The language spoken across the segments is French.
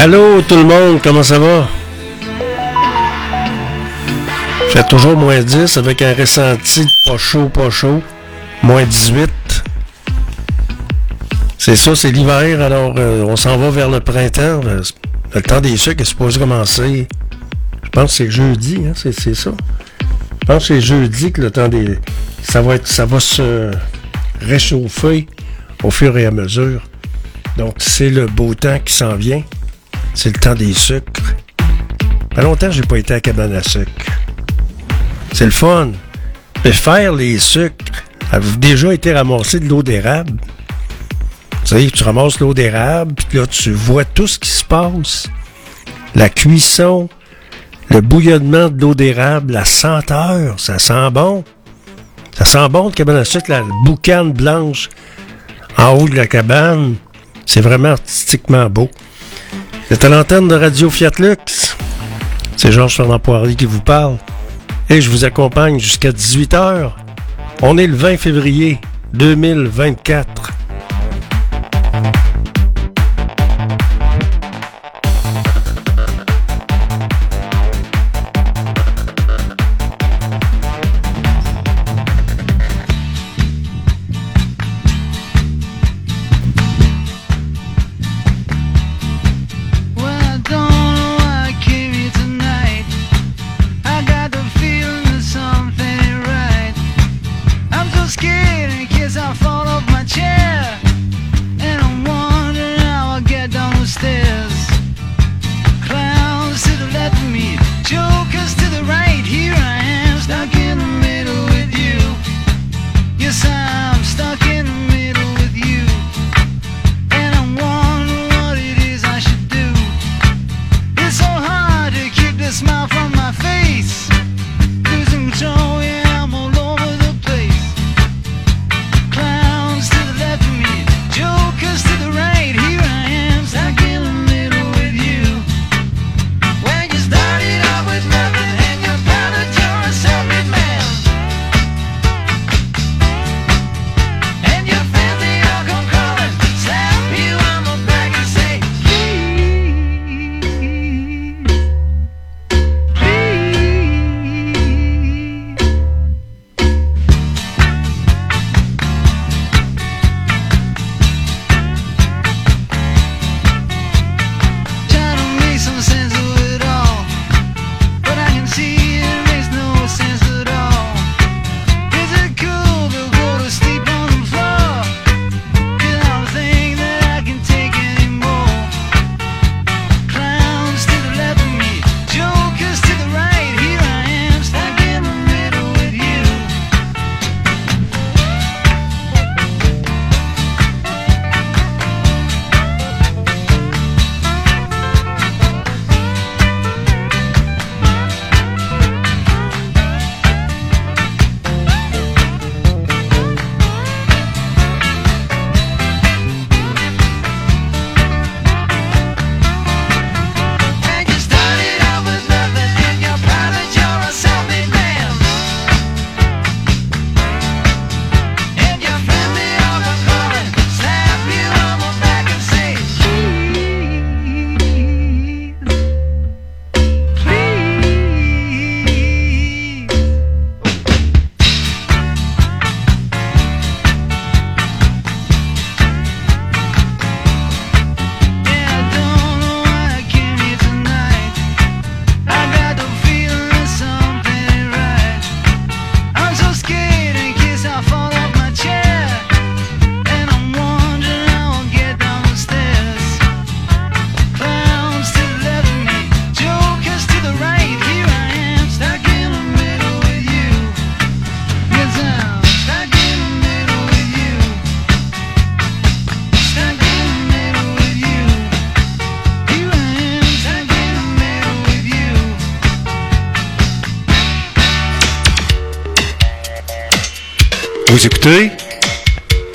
Allô tout le monde, comment ça va? Fait toujours moins 10 avec un ressenti de pas chaud, pas chaud. Moins 18. C'est ça, c'est l'hiver, alors euh, on s'en va vers le printemps. Le, le temps des sucres est supposé commencer. Je pense que c'est jeudi, hein, c'est, c'est ça. Je pense que c'est jeudi que le temps des. Ça va être. ça va se réchauffer au fur et à mesure. Donc c'est le beau temps qui s'en vient. C'est le temps des sucres. Pas longtemps j'ai pas été à cabane à sucre. C'est le fun. Mais faire les sucres, avez-vous déjà été ramasser de l'eau d'érable? Tu sais, tu ramasses l'eau d'érable, puis là, tu vois tout ce qui se passe. La cuisson, le bouillonnement de l'eau d'érable, la senteur, ça sent bon. Ça sent bon, le cabane à sucre, la boucane blanche en haut de la cabane. C'est vraiment artistiquement beau. C'est à l'antenne de Radio Fiat Lux. C'est Georges Fernand Poirier qui vous parle. Et je vous accompagne jusqu'à 18h. On est le 20 février 2024.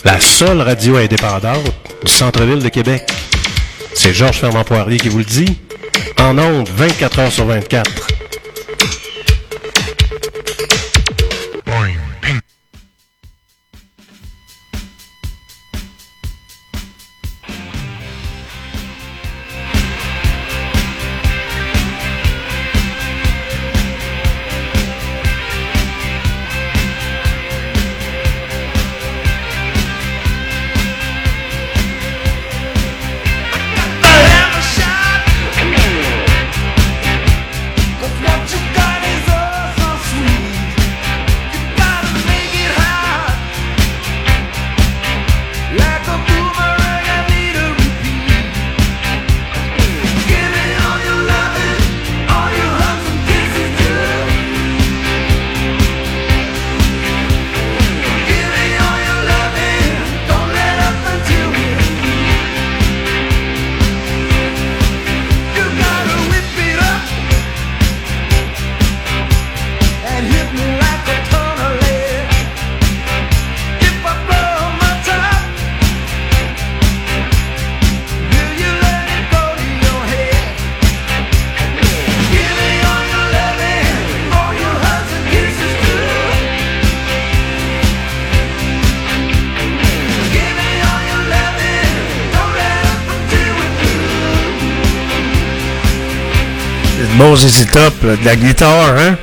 La seule radio indépendante du centre-ville de Québec. C'est Georges Fernand Poirier qui vous le dit. En ondes, 24 heures sur 24. choses et étapes de la guitare, hein?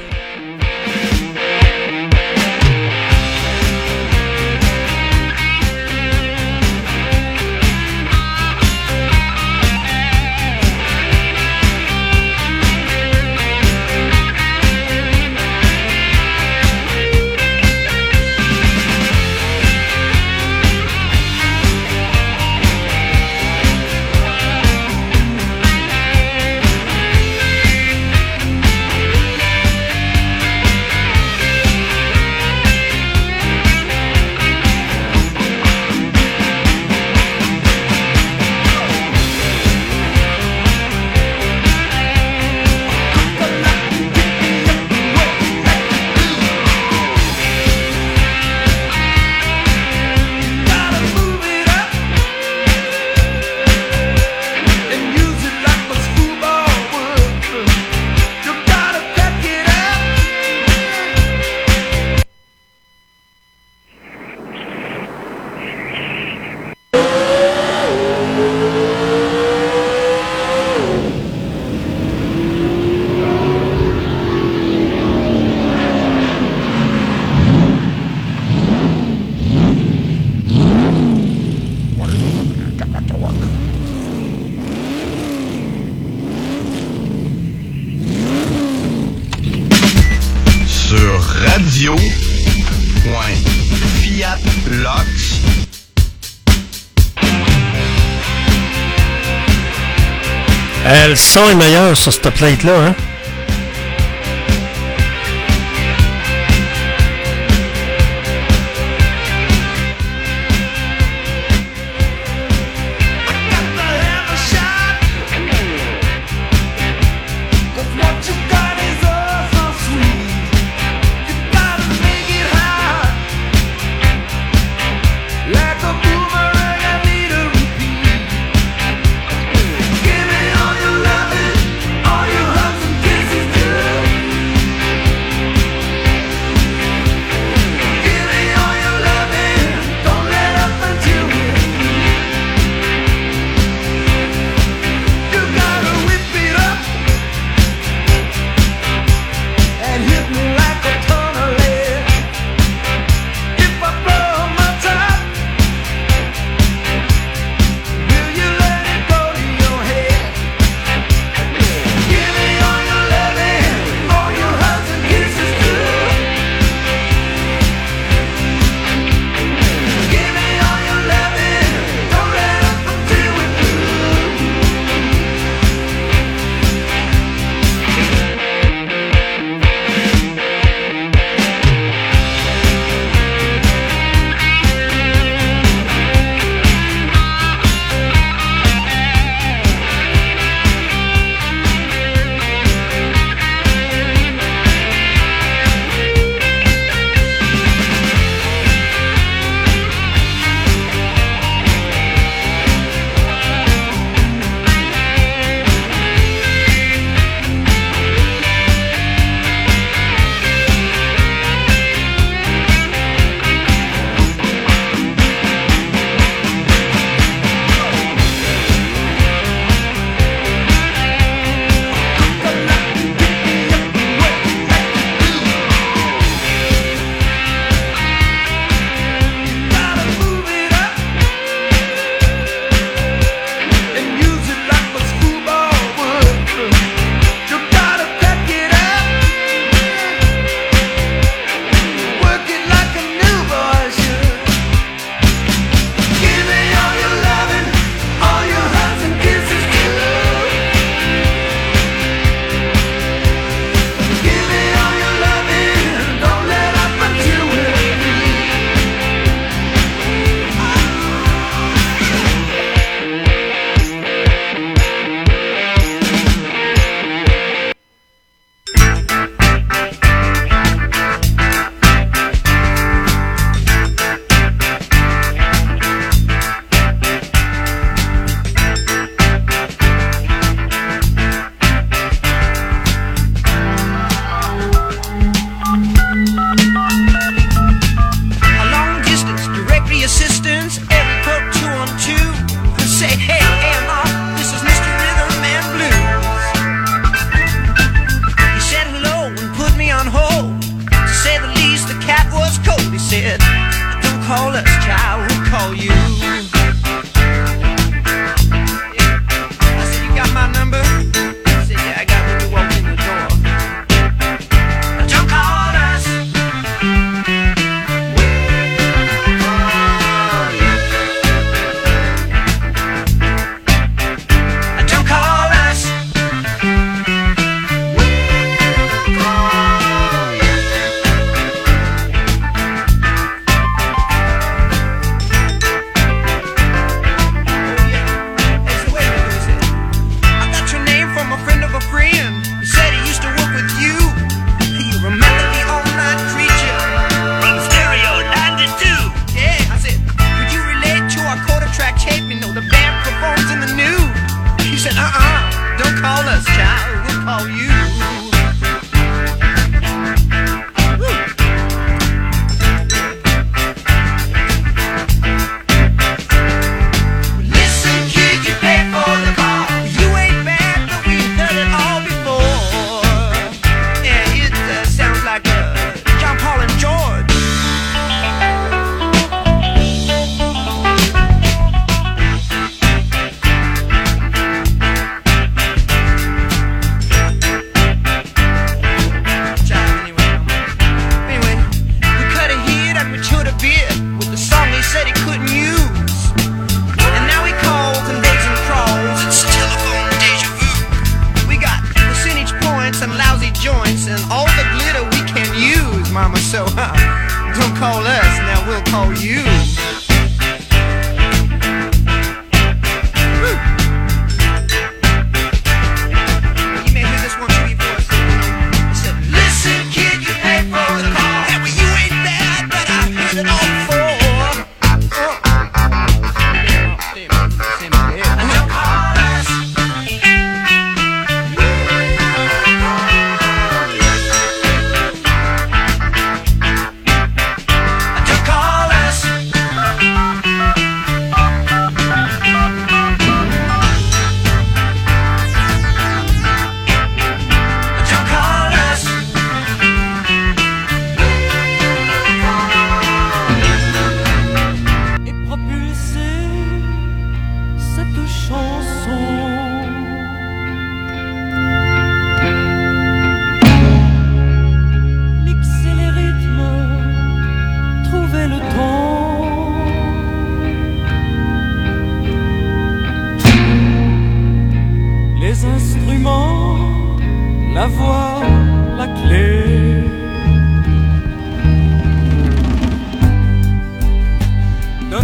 son est meilleur sur cette plate-là, hein?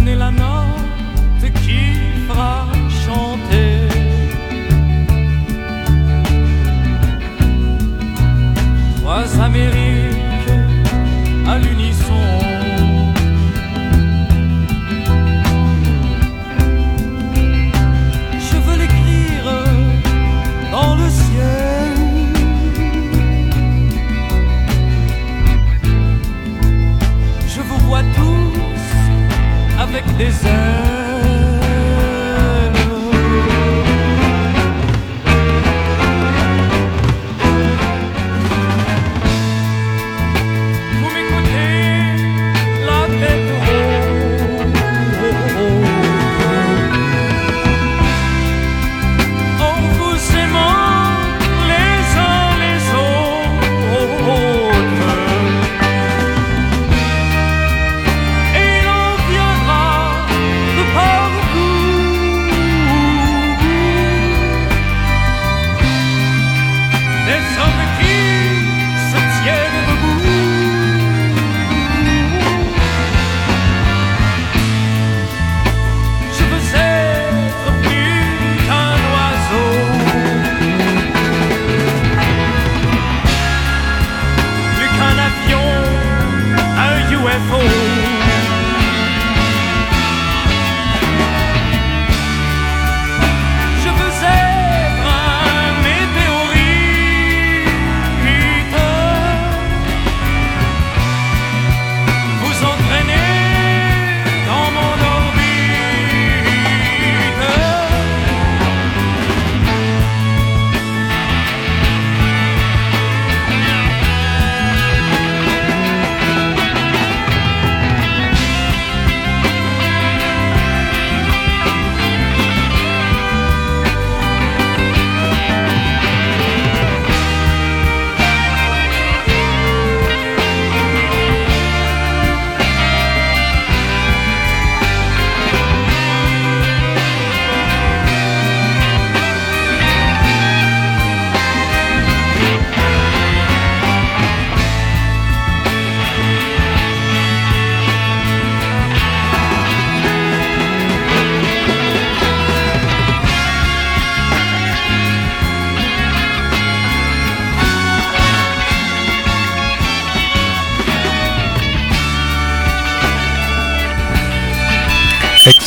Donnez la note qui fera tous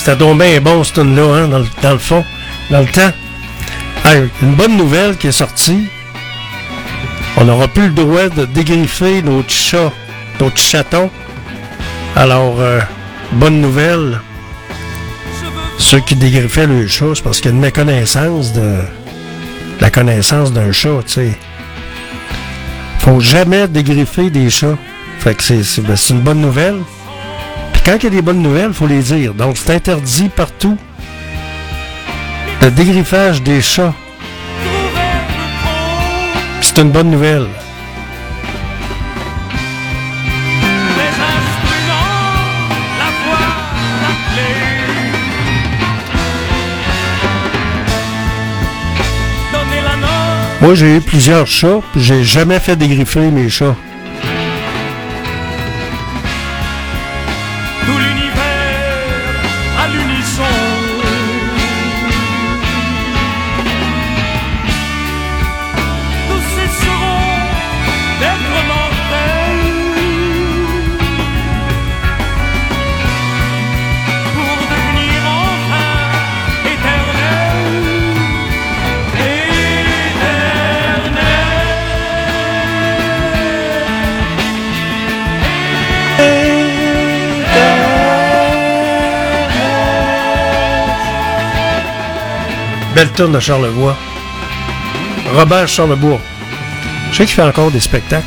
c'était donc bien bon, ce tune là hein, dans, le- dans le fond, dans le temps. Hey, une bonne nouvelle qui est sortie. On n'aura plus le droit de dégriffer nos chats, nos chatons. Alors, euh, bonne nouvelle. Ceux qui dégriffaient le chat, c'est parce qu'il y a une méconnaissance de la connaissance d'un chat, tu sais. Faut jamais dégriffer des chats. Fait que c'est, ben, c'est une bonne nouvelle. Puis quand il y a des bonnes nouvelles, faut les dire. Donc, c'est interdit partout. Le dégriffage des chats. C'est une bonne nouvelle. Moi, j'ai eu plusieurs chats, puis j'ai jamais fait dégriffer mes chats. Belle de Charlevoix. Robert Charlebois. Je sais qu'il fait encore des spectacles.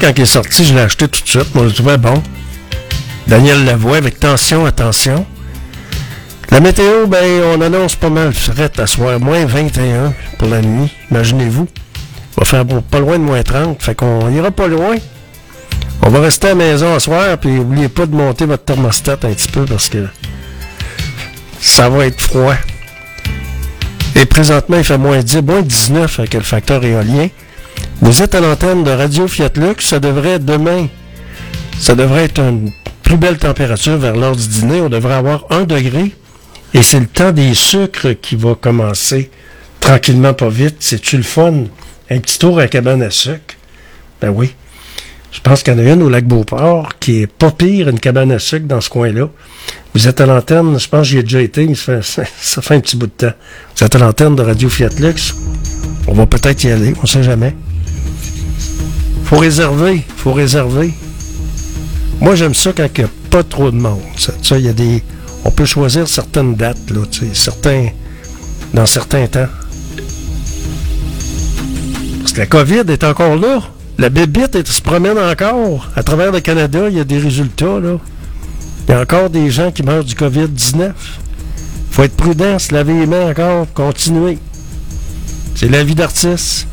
Quand il est sorti, je l'ai acheté tout de suite. Moi, je trouvais bon. Daniel Lavoie avec Tension, attention. La météo, ben, on annonce pas mal fret à soir. Moins 21 pour la nuit. Imaginez-vous. On va faire pas loin de moins 30. Fait qu'on ira pas loin. On va rester à la maison à soir. Puis n'oubliez pas de monter votre thermostat un petit peu parce que ça va être froid. Et présentement, il fait moins 10, moins 19 avec le facteur éolien. Vous êtes à l'antenne de Radio Fiat Lux. Ça devrait être demain. Ça devrait être une plus belle température vers l'heure du dîner. On devrait avoir un degré. Et c'est le temps des sucres qui va commencer tranquillement, pas vite. C'est-tu le fun? Un petit tour à la cabane à sucre? Ben oui. Je pense qu'il y en a une au lac Beauport qui est pas pire, une cabane à sucre dans ce coin-là. Vous êtes à l'antenne, je pense que j'y ai déjà été, mais ça fait, ça fait un petit bout de temps. Vous êtes à l'antenne de Radio Fiat Lux. On va peut-être y aller, on sait jamais. Faut réserver, faut réserver. Moi, j'aime ça quand il n'y a pas trop de monde. Ça, y a des. On peut choisir certaines dates, là, certains. Dans certains temps. Parce que la COVID est encore là. La bébite elle se promène encore. À travers le Canada, il y a des résultats, là. Il y a encore des gens qui meurent du COVID-19. faut être prudent, se laver les mains encore, continuer. C'est la vie d'artiste.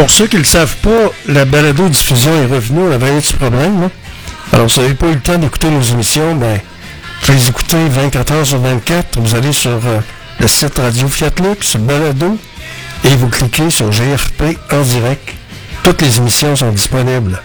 Pour ceux qui ne le savent pas, la balado-diffusion est revenue, on avait un petit problème. Alors, si vous n'avez pas eu le temps d'écouter nos émissions, ben, vous les écouter 24 heures sur 24. Vous allez sur euh, le site Radio Fiat Lux, balado, et vous cliquez sur GFP en direct. Toutes les émissions sont disponibles.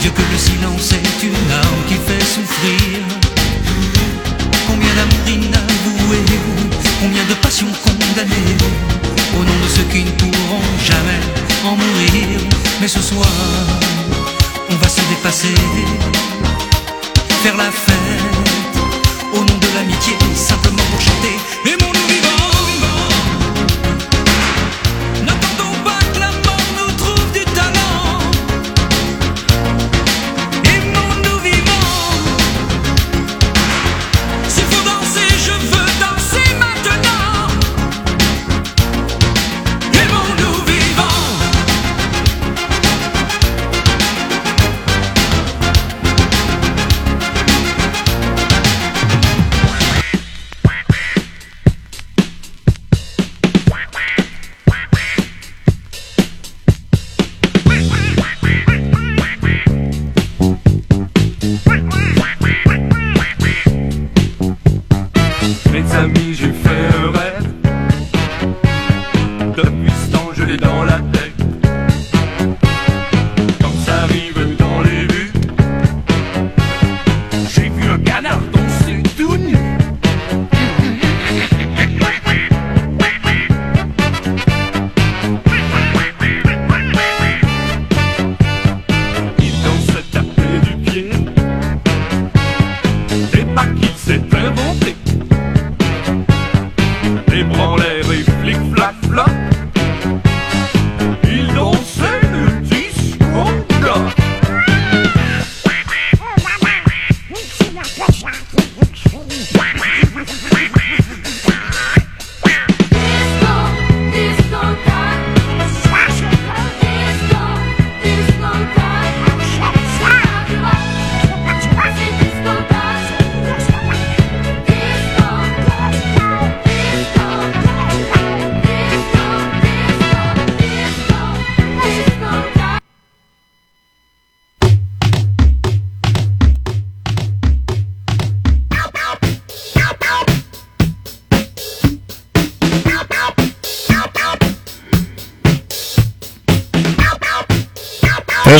Dieu que le silence est une arme qui fait souffrir. Combien d'amour inavoué Combien de passion condamnée Au nom de ceux qui ne pourront jamais en mourir. Mais ce soir, on va se dépasser Faire la fête Au nom de l'amitié, simplement pour chanter.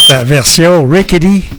La version rickety.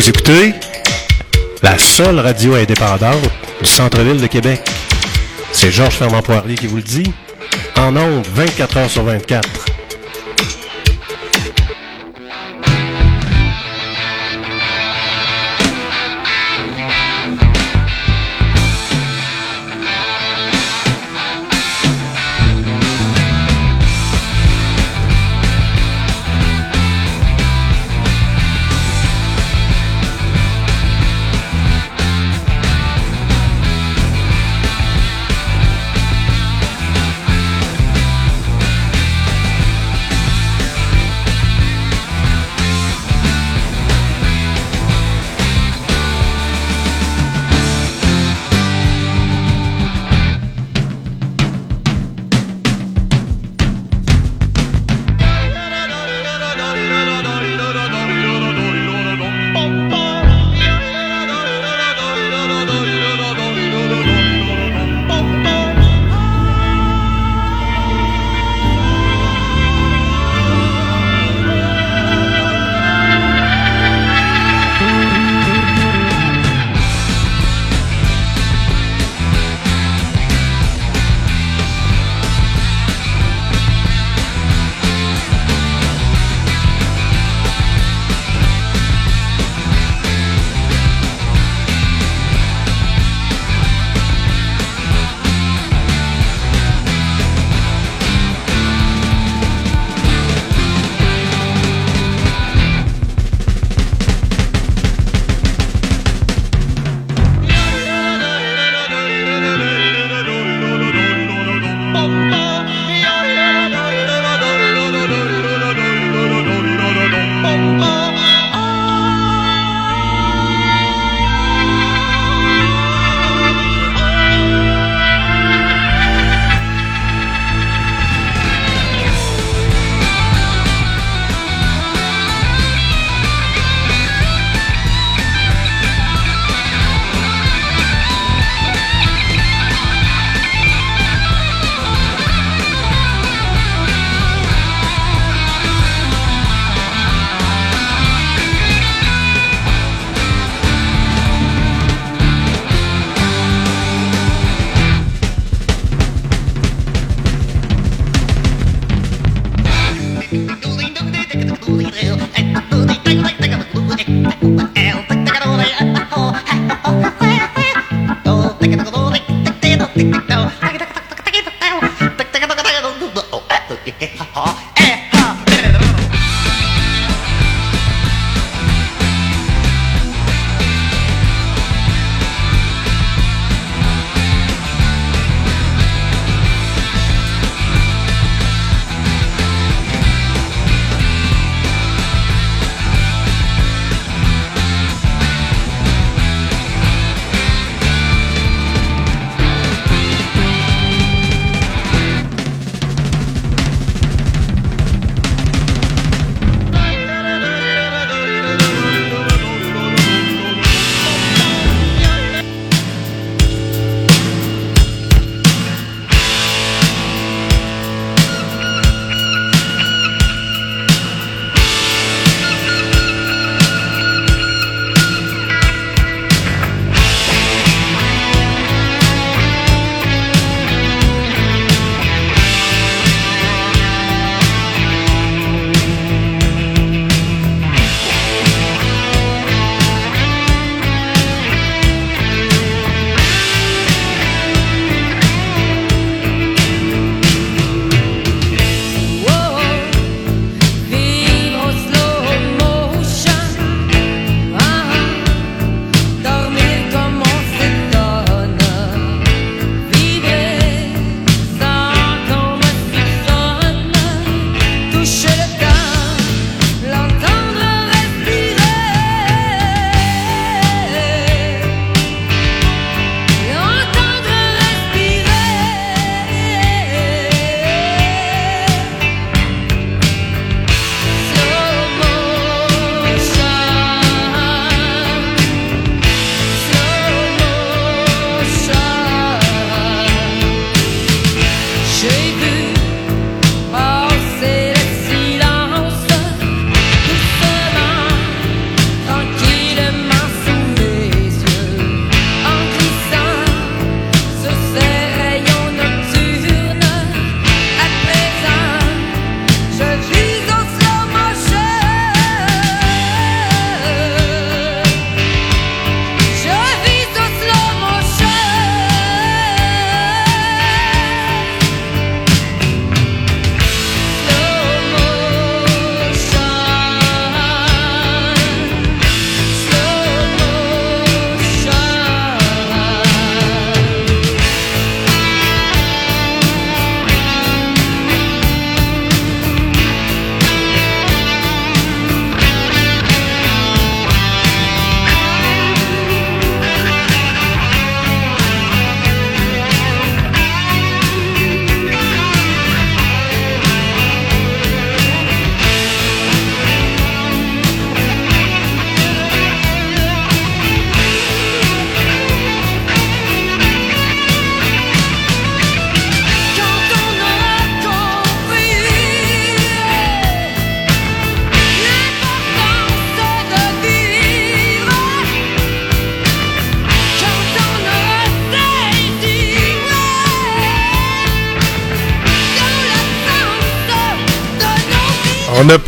Vous écoutez la seule radio indépendante du centre-ville de Québec. C'est Georges Fernand Poirier qui vous le dit. En ondes, 24 heures sur 24.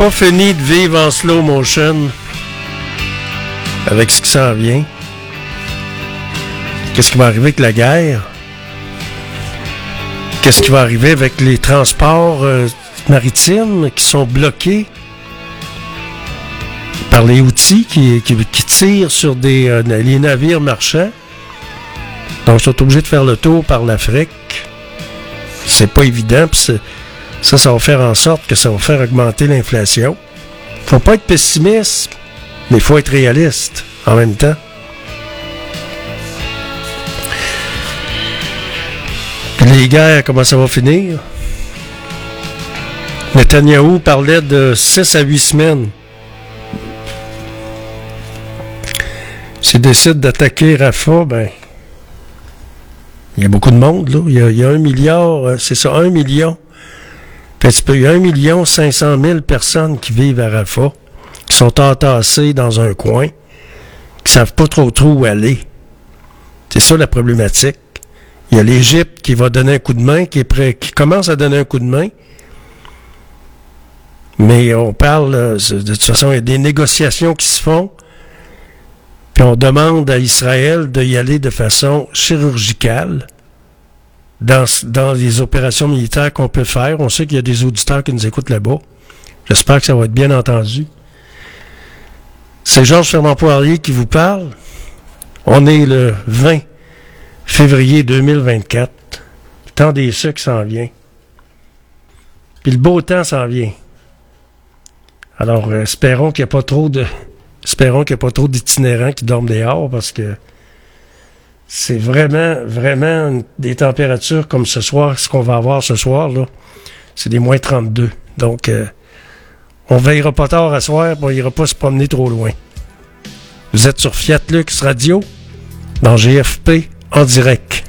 Pas fini de vivre en slow motion avec ce qui s'en vient. Qu'est-ce qui va arriver avec la guerre? Qu'est-ce qui va arriver avec les transports euh, maritimes qui sont bloqués par les outils qui, tirent sur des, euh, les navires marchands? Donc, ils sont obligés de faire le tour par l'Afrique. C'est pas évident. puis ça, ça va faire en sorte que ça va faire augmenter l'inflation. Faut pas être pessimiste, mais il faut être réaliste en même temps. Les guerres, comment ça va finir? Netanyahou parlait de 6 à 8 semaines. S'il décide d'attaquer Rafah, ben, il y a beaucoup de monde, là. Il y a, il y a un milliard, euh, c'est ça, un million. Peu, il y a un million cinq cent mille personnes qui vivent à Rafah, qui sont entassées dans un coin, qui savent pas trop trop où aller. C'est ça la problématique. Il y a l'Égypte qui va donner un coup de main, qui qui commence à donner un coup de main. Mais on parle, euh, de toute façon, il y a des négociations qui se font. Puis on demande à Israël d'y aller de façon chirurgicale dans, les opérations militaires qu'on peut faire. On sait qu'il y a des auditeurs qui nous écoutent là-bas. J'espère que ça va être bien entendu. C'est Georges Fernand Poirier qui vous parle. On est le 20 février 2024. Le temps des sucres s'en vient. Puis le beau temps s'en vient. Alors, euh, espérons qu'il n'y a pas trop de. Espérons qu'il n'y a pas trop d'itinérants qui dorment dehors parce que c'est vraiment, vraiment des températures comme ce soir, ce qu'on va avoir ce soir, là. C'est des moins 32. Donc, euh, on veillera pas tard à soir, on ira pas se promener trop loin. Vous êtes sur Fiat Lux Radio, dans GFP, en direct.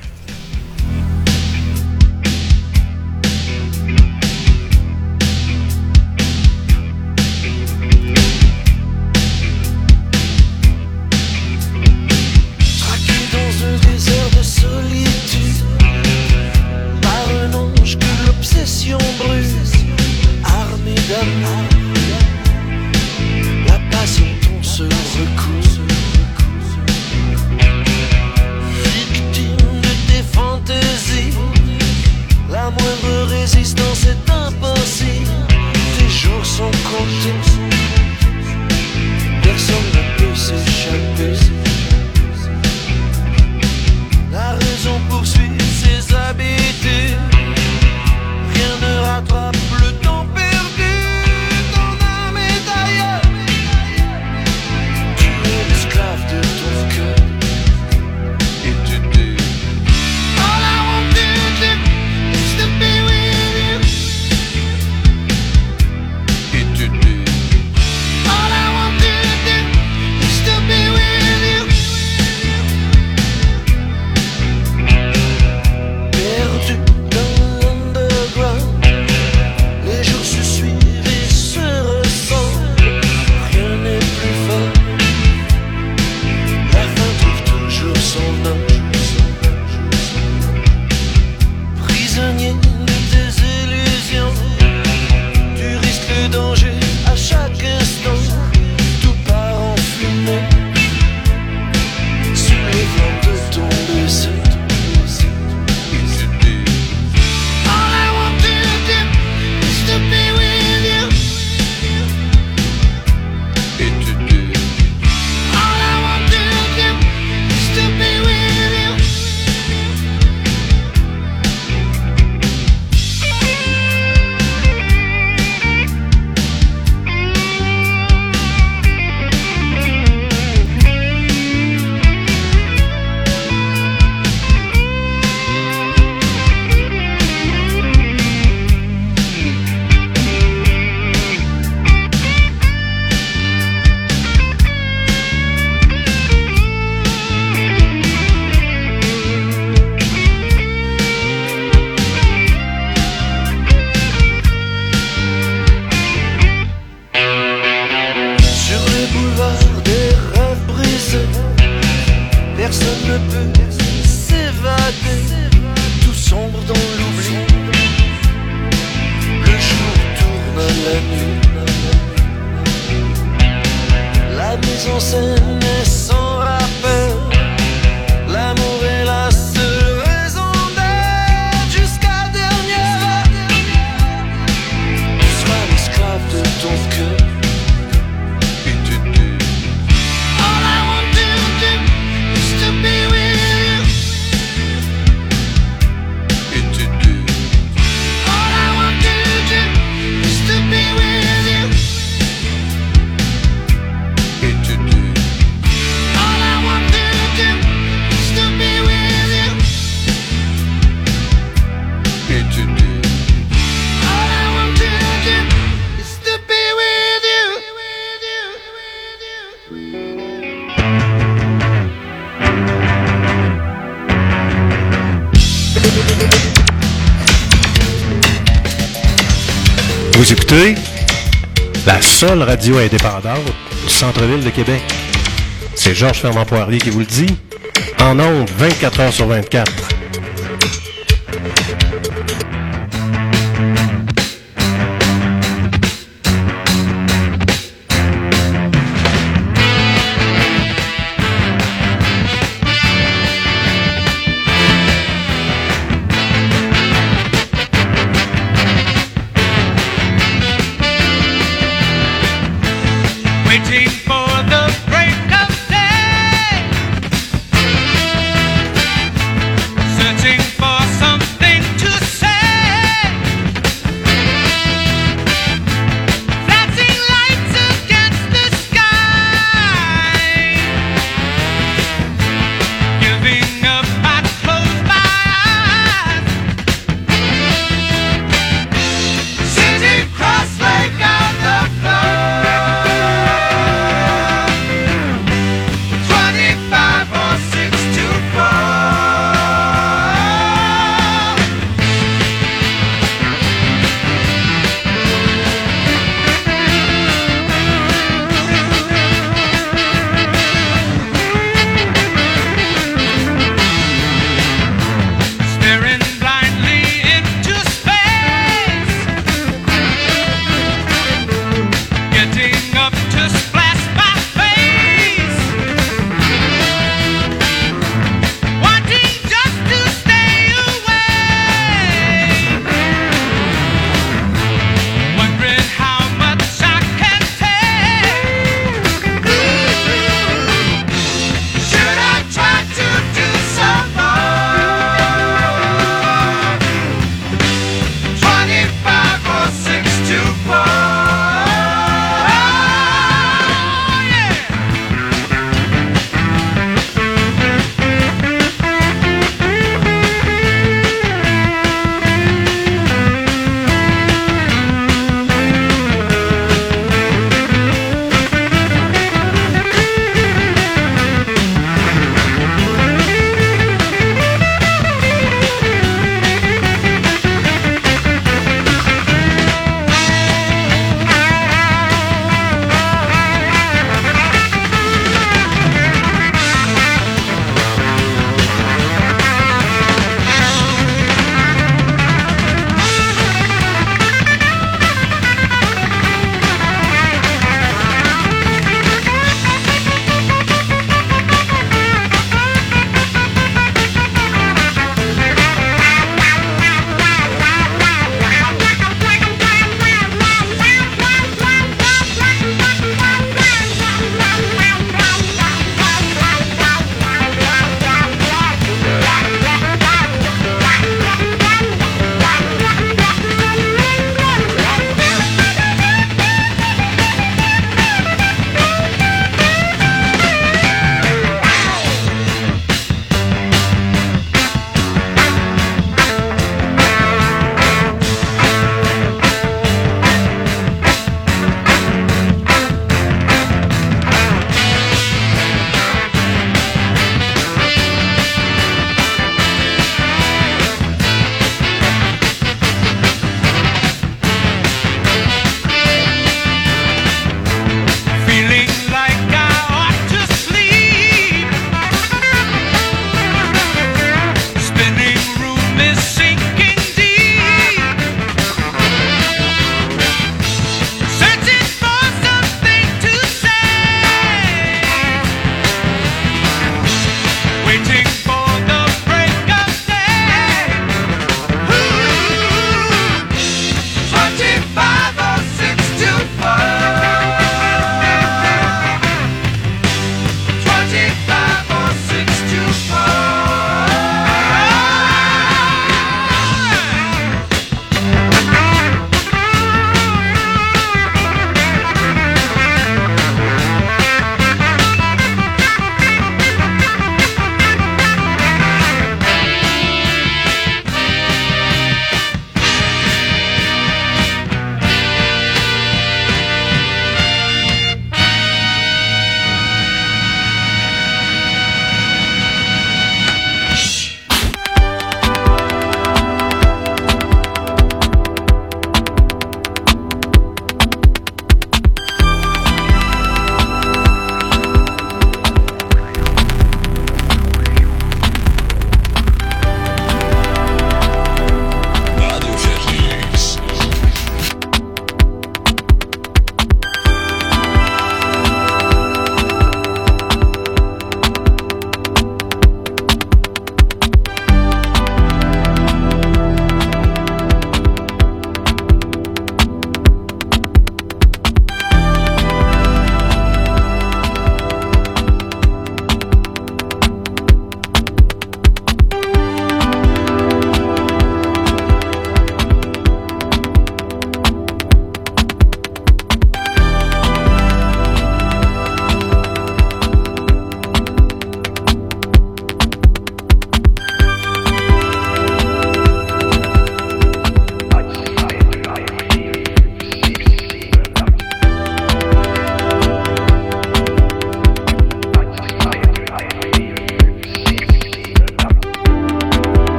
seule radio indépendante du centre-ville de Québec. C'est Georges Fernand Poirier qui vous le dit. En ondes, 24 heures sur 24.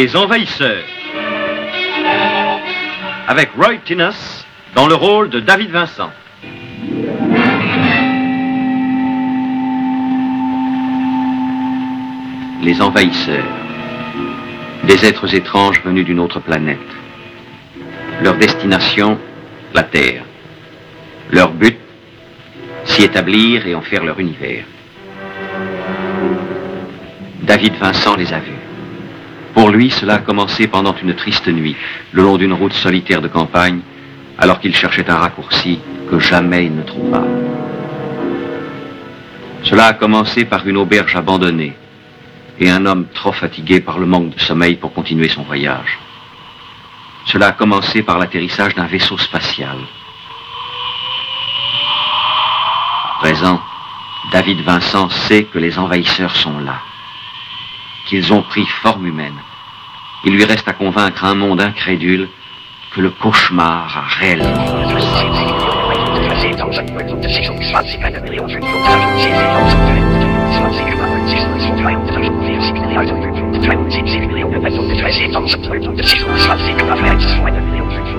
Les Envahisseurs. Avec Roy Tinnus dans le rôle de David Vincent. Les Envahisseurs. Des êtres étranges venus d'une autre planète. Leur destination, la Terre. Leur but, s'y établir et en faire leur univers. David Vincent les a vus. Pour lui, cela a commencé pendant une triste nuit, le long d'une route solitaire de campagne, alors qu'il cherchait un raccourci que jamais il ne trouva. Cela a commencé par une auberge abandonnée et un homme trop fatigué par le manque de sommeil pour continuer son voyage. Cela a commencé par l'atterrissage d'un vaisseau spatial. À présent, David Vincent sait que les envahisseurs sont là, qu'ils ont pris forme humaine. Il lui reste à convaincre un monde incrédule que le cauchemar a réellement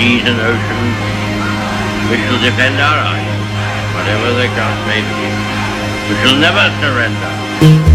seas and oceans. We shall defend our island, whatever the cost may be. We shall never surrender.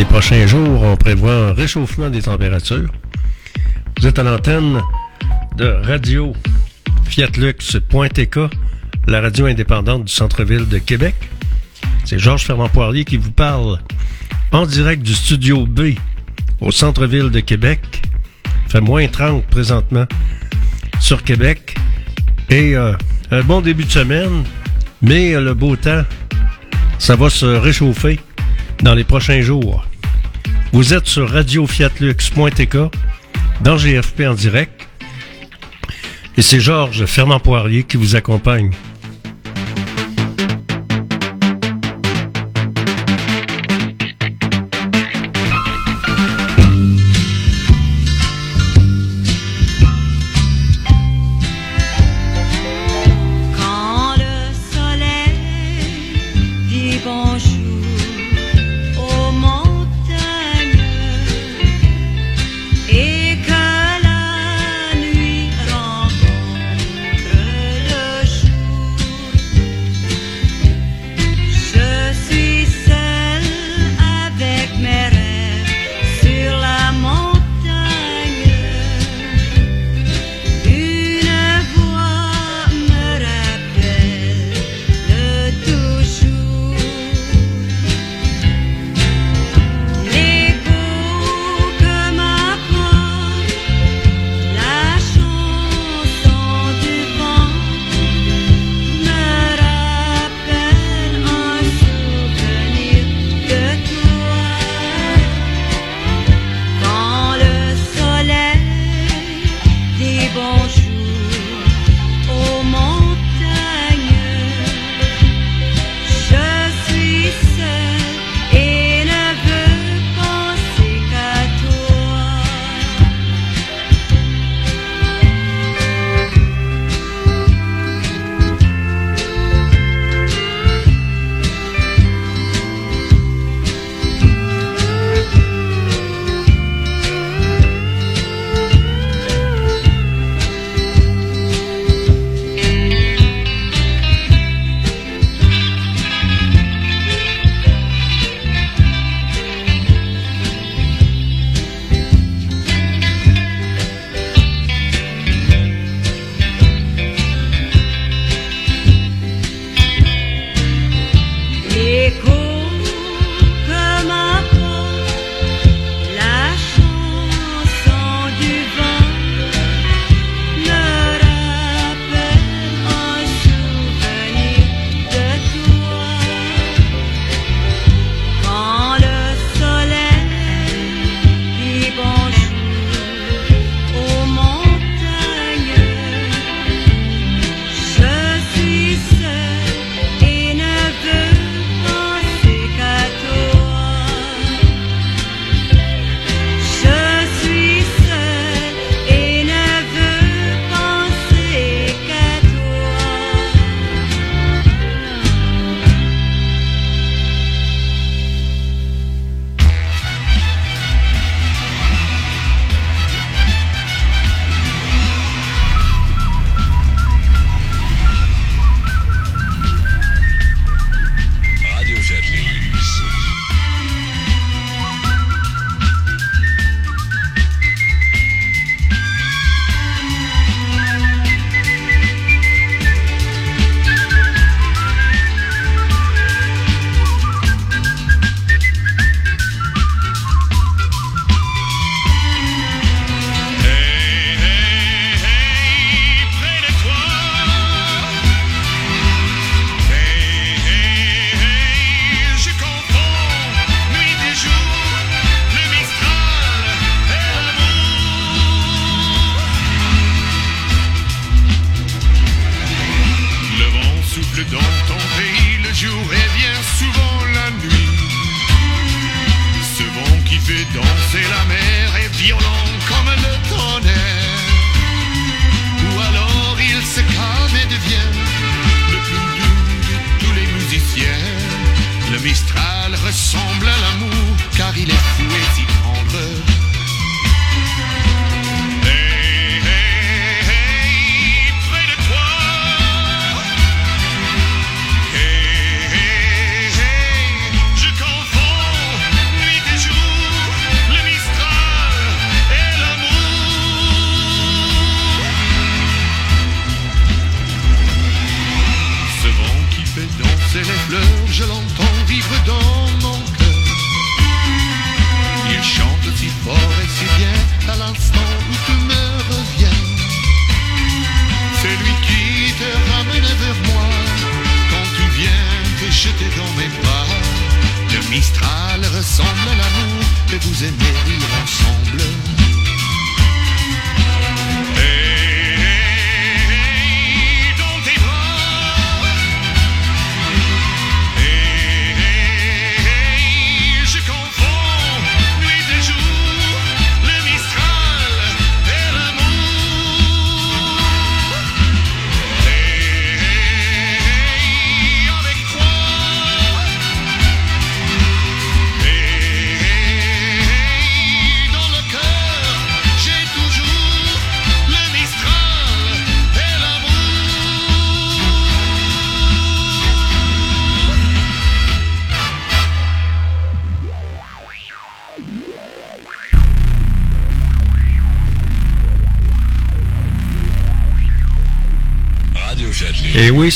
les prochains jours, on prévoit un réchauffement des températures. Vous êtes à l'antenne de Radio Fiatlux.tk, la radio indépendante du centre-ville de Québec. C'est Georges Fernand Poirier qui vous parle en direct du studio B au centre-ville de Québec. Il fait moins 30 présentement sur Québec. Et euh, un bon début de semaine, mais euh, le beau temps, ça va se réchauffer dans les prochains jours. Vous êtes sur radiofiatlux.tk dans GFP en direct. Et c'est Georges Fernand Poirier qui vous accompagne.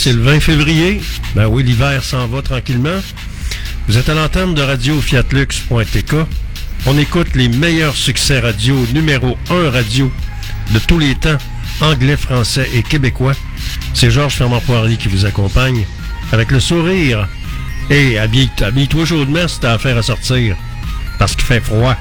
c'est le 20 février. Ben oui, l'hiver s'en va tranquillement. Vous êtes à l'antenne de radio fiatlux.tk. On écoute les meilleurs succès radio, numéro 1 radio de tous les temps, anglais, français et québécois. C'est Georges Fermant Poirier qui vous accompagne avec le sourire. Et habille-toi habille chaudement si t'as affaire à sortir, parce qu'il fait froid.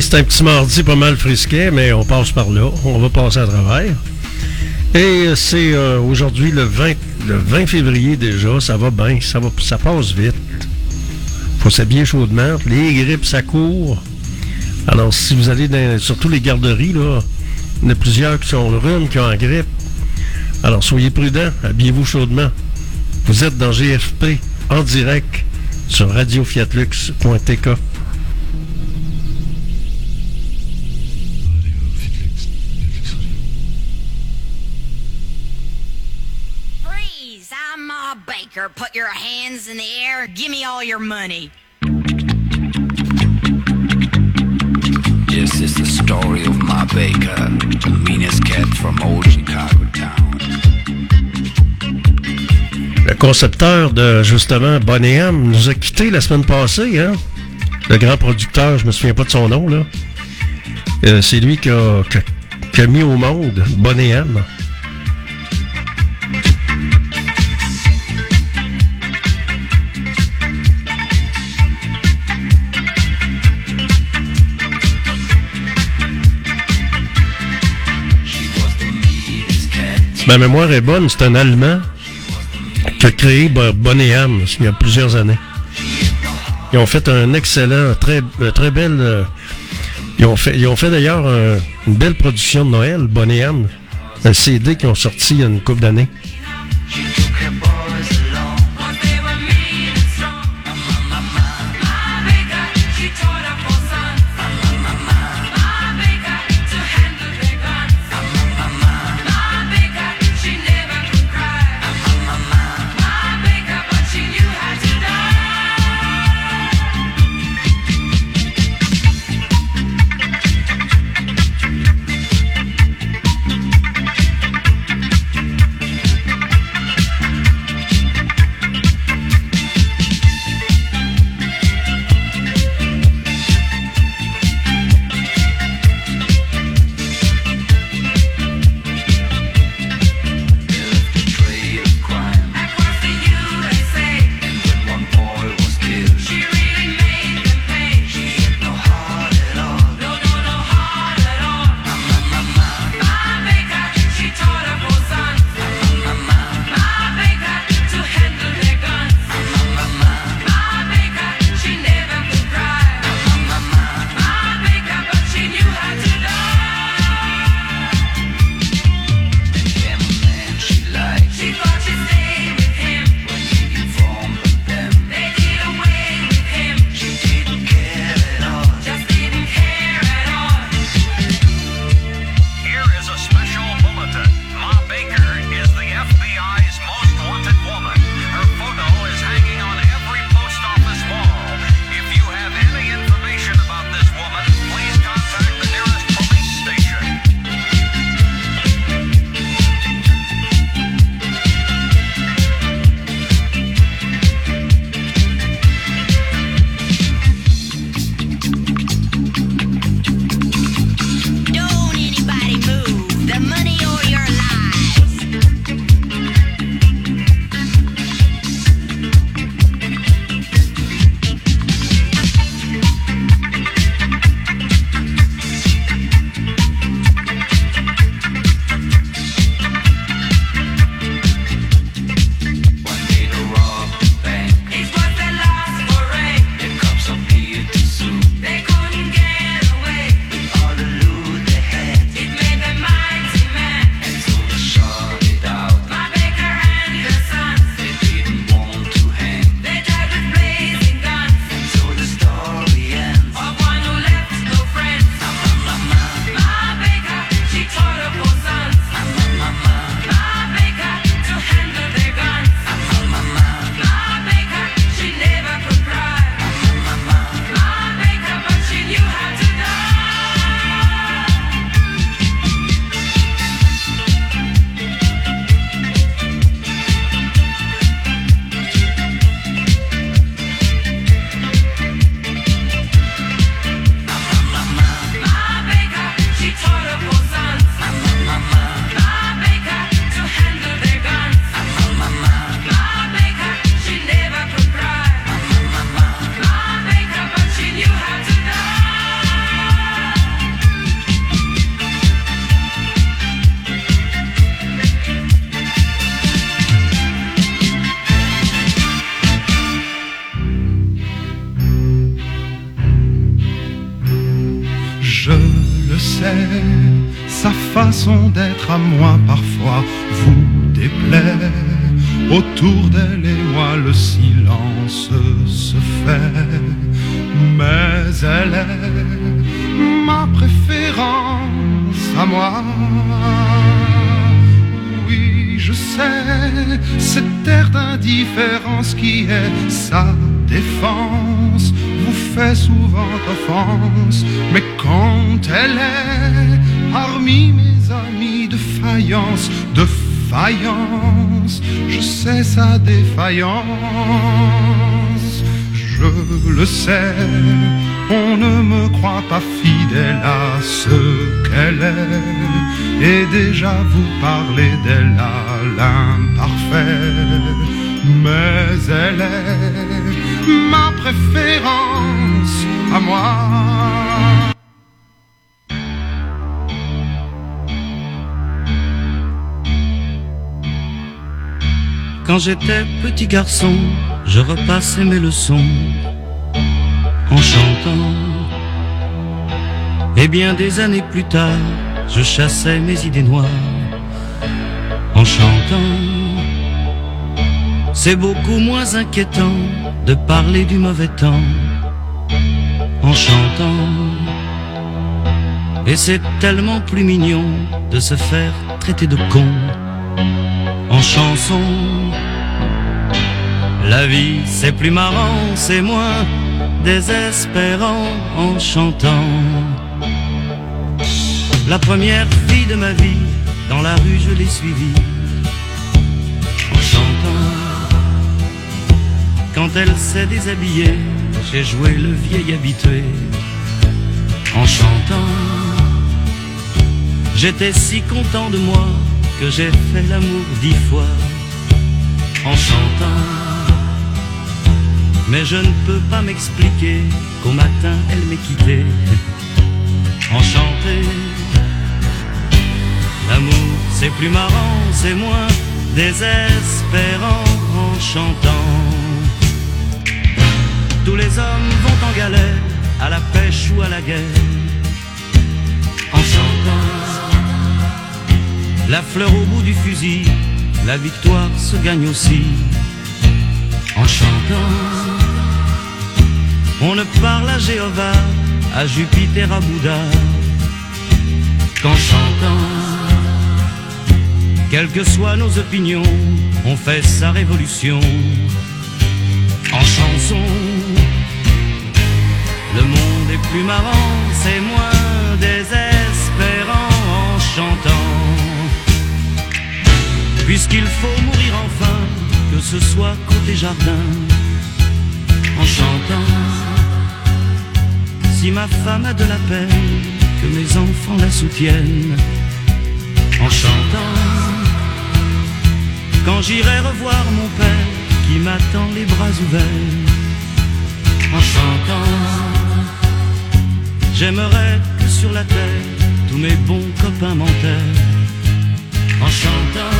C'est un petit mardi pas mal frisquet, mais on passe par là. On va passer à travers. Et c'est euh, aujourd'hui le 20, le 20 février déjà. Ça va bien, ça, va, ça passe vite. faut s'habiller chaudement. Les grippes, ça court. Alors, si vous allez dans surtout les garderies, là, il y en a plusieurs qui sont rhume, qui ont en grippe. Alors, soyez prudents, habillez-vous chaudement. Vous êtes dans GFP, en direct, sur radiofiatlux.tk. Put your hands in the air. Give me all your money. This is the story of Ma Baker, the meanest cat from old Chicago town. Le concepteur de justement Bonham nous a quittés la semaine passée, hein? Le grand producteur, je me souviens pas de son nom, là. Euh, c'est lui qui a, qui a- qui a mis au monde Bonham. Ma mémoire est bonne, c'est un Allemand qui a créé Bo- Bonham il y a plusieurs années. Ils ont fait un excellent, très, euh, très belle. euh, ils ont fait, d'ailleurs un- une belle production de Noël, Bonham, un CD qu'ils ont sorti il y a une couple d'années. Je le sais, on ne me croit pas fidèle à ce qu'elle est, et déjà vous parlez d'elle à l'imparfait, mais elle est ma préférence à moi. Quand j'étais petit garçon, je repassais mes leçons en chantant. Et bien des années plus tard, je chassais mes idées noires en chantant. C'est beaucoup moins inquiétant de parler du mauvais temps en chantant. Et c'est tellement plus mignon de se faire traiter de con en chanson. La vie c'est plus marrant, c'est moins désespérant en chantant. La première fille de ma vie, dans la rue je l'ai suivie en chantant. Quand elle s'est déshabillée, j'ai joué le vieil habitué en chantant. J'étais si content de moi que j'ai fait l'amour dix fois en chantant. Mais je ne peux pas m'expliquer qu'au matin elle m'ait quitté enchanté. L'amour c'est plus marrant, c'est moins désespérant en chantant. Tous les hommes vont en galère, à la pêche ou à la guerre, en chantant. La fleur au bout du fusil, la victoire se gagne aussi en chantant. On ne parle à Jéhovah, à Jupiter, à Bouddha, qu'en chantant. Quelles que soient nos opinions, on fait sa révolution en chanson. Le monde est plus marrant, c'est moins désespérant en chantant. Puisqu'il faut mourir enfin, que ce soit côté jardin, en chantant. Si ma femme a de la peine, que mes enfants la soutiennent, en chantant. Quand j'irai revoir mon père, qui m'attend les bras ouverts, en chantant. J'aimerais que sur la terre, tous mes bons copains m'enterrent, en chantant.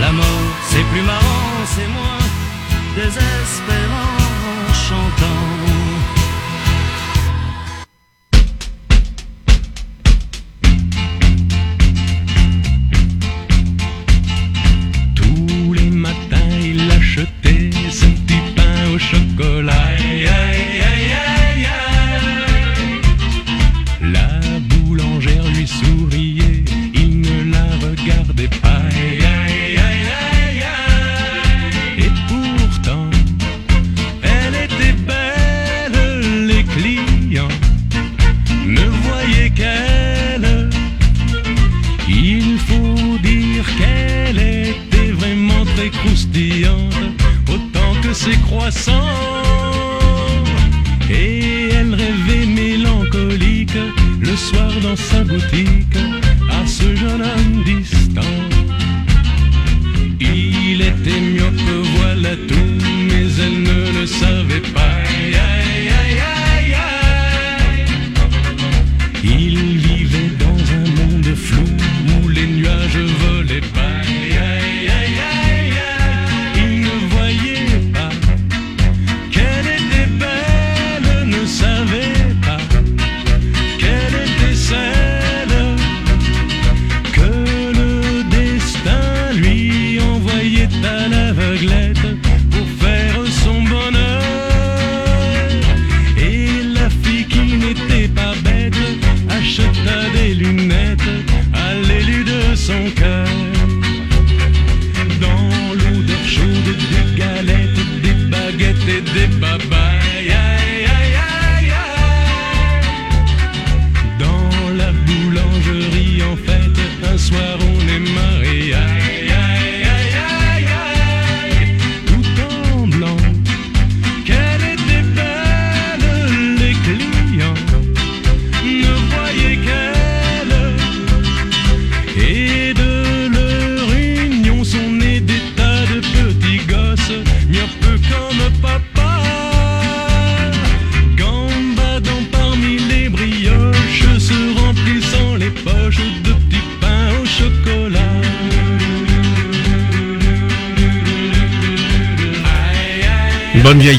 La mort, c'est plus marrant, c'est moins désespérant en chantant.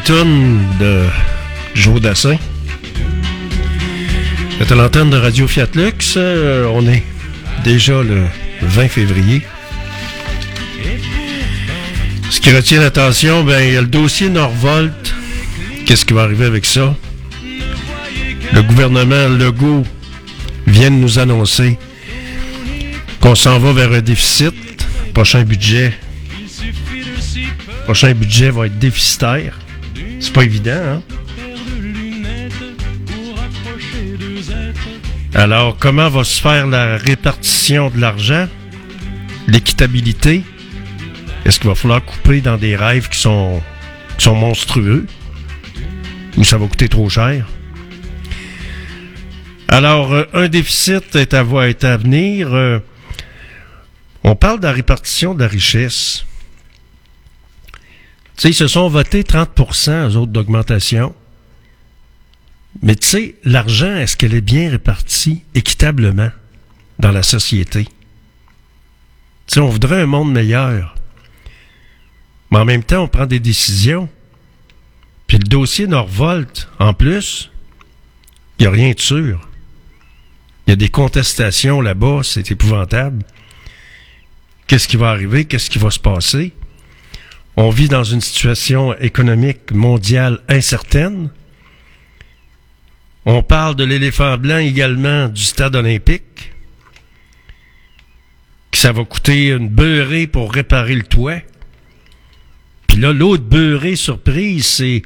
De Joe Dassin. C'est à l'antenne de Radio Fiat Lux. Euh, on est déjà le 20 février. Ce qui retient l'attention, ben, il y a le dossier Norvolt. Qu'est-ce qui va arriver avec ça? Le gouvernement Legault vient de nous annoncer qu'on s'en va vers un déficit. Prochain budget. Prochain budget va être déficitaire. C'est pas évident, hein? Alors, comment va se faire la répartition de l'argent? L'équitabilité? Est-ce qu'il va falloir couper dans des rêves qui sont, qui sont monstrueux? Ou ça va coûter trop cher? Alors, euh, un déficit est à, vo- est à venir. Euh, on parle de la répartition de la richesse. Sais, ils se sont votés 30% eux autres d'augmentation. Mais tu sais, l'argent, est-ce qu'elle est bien répartie équitablement dans la société? Tu sais, on voudrait un monde meilleur. Mais en même temps, on prend des décisions. Puis le dossier Norvolt, en plus, il n'y a rien de sûr. Il y a des contestations là-bas, c'est épouvantable. Qu'est-ce qui va arriver? Qu'est-ce qui va se passer? On vit dans une situation économique mondiale incertaine. On parle de l'éléphant blanc également du stade olympique. Que ça va coûter une beurrée pour réparer le toit. Puis là, l'autre beurrée surprise, c'est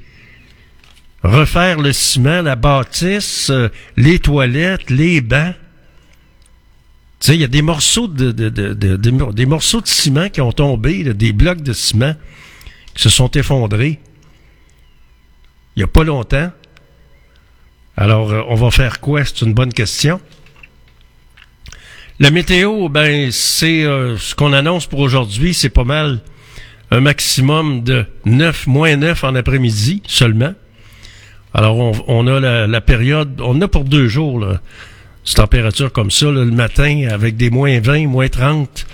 refaire le ciment, la bâtisse, euh, les toilettes, les bancs. Tu sais, il y a des morceaux de, de- de- de- des morceaux de ciment qui ont tombé, là, des blocs de ciment qui se sont effondrés. Il n'y a pas longtemps. Alors, euh, on va faire quoi? C'est une bonne question. La météo, ben, c'est euh, ce qu'on annonce pour aujourd'hui, c'est pas mal un maximum de 9, moins 9 en après-midi seulement. Alors, on, on a la, la période, on a pour deux jours, là, cette température comme ça, le matin, avec des moins 20, moins 30.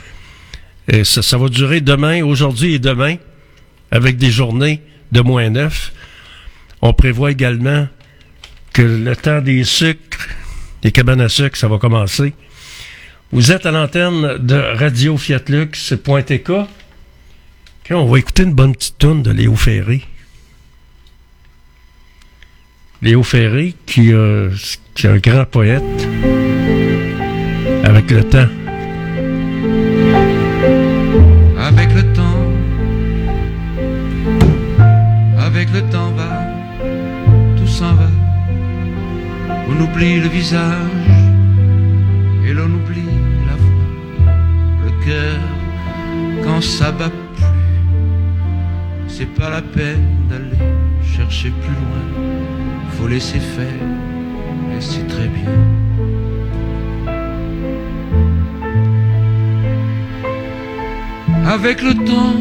Et ça, va durer demain, aujourd'hui et demain, avec des journées de moins 9. On prévoit également que le temps des sucres, des cabanes à sucre, ça va commencer. Vous êtes à l'antenne de Radio Fiat Lux. Ok, on va écouter une bonne petite tourne de Léo Ferré. Léo Ferré, qui, euh, qui un grand poète, avec le temps. Avec le temps, avec le temps va, tout s'en va. On oublie le visage et l'on oublie la voix, le cœur quand ça bat plus. C'est pas la peine d'aller chercher plus loin, faut laisser faire c'est très bien. Avec le temps,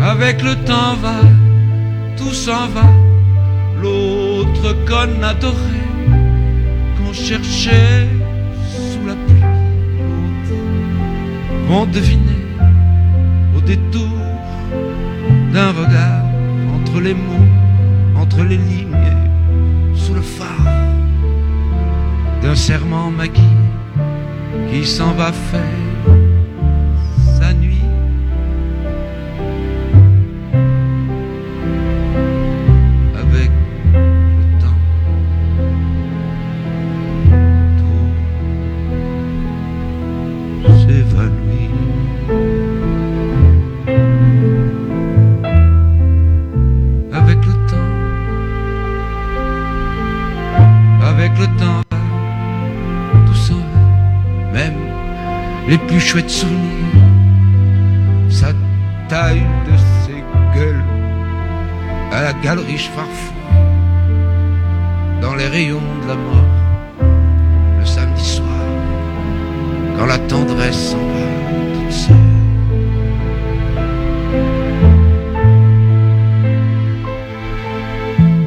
avec le temps va, tout s'en va. L'autre qu'on adorait, qu'on cherchait sous la pluie, vont deviner au détour d'un regard entre les mots, entre les lignes, sous le phare d'un serment maquillé qui s'en va faire chouettes souvenirs, sa taille de ses gueules à la galerie Farfou, dans les rayons de la mort, le samedi soir, quand la tendresse s'en va toute seule.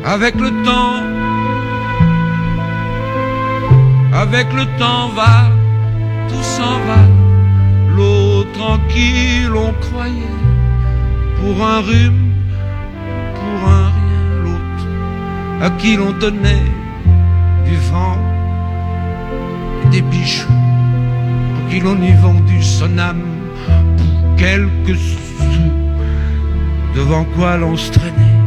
Avec le temps, avec le temps va, tout s'en va. L'eau tranquille, on croyait, pour un rhume, pour un rien, l'autre, à qui l'on donnait du vent et des bijoux, pour qui l'on y vendu son âme pour quelques sous, devant quoi l'on se traînait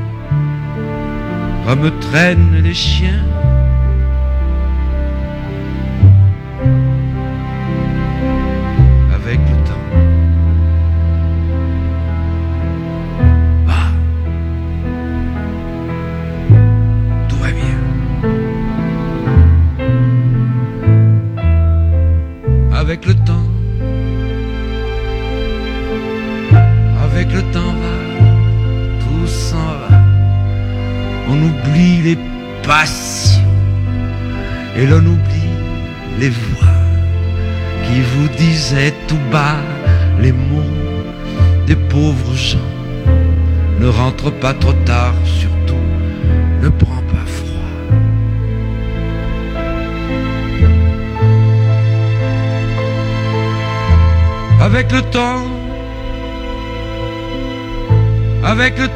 comme traînent les chiens.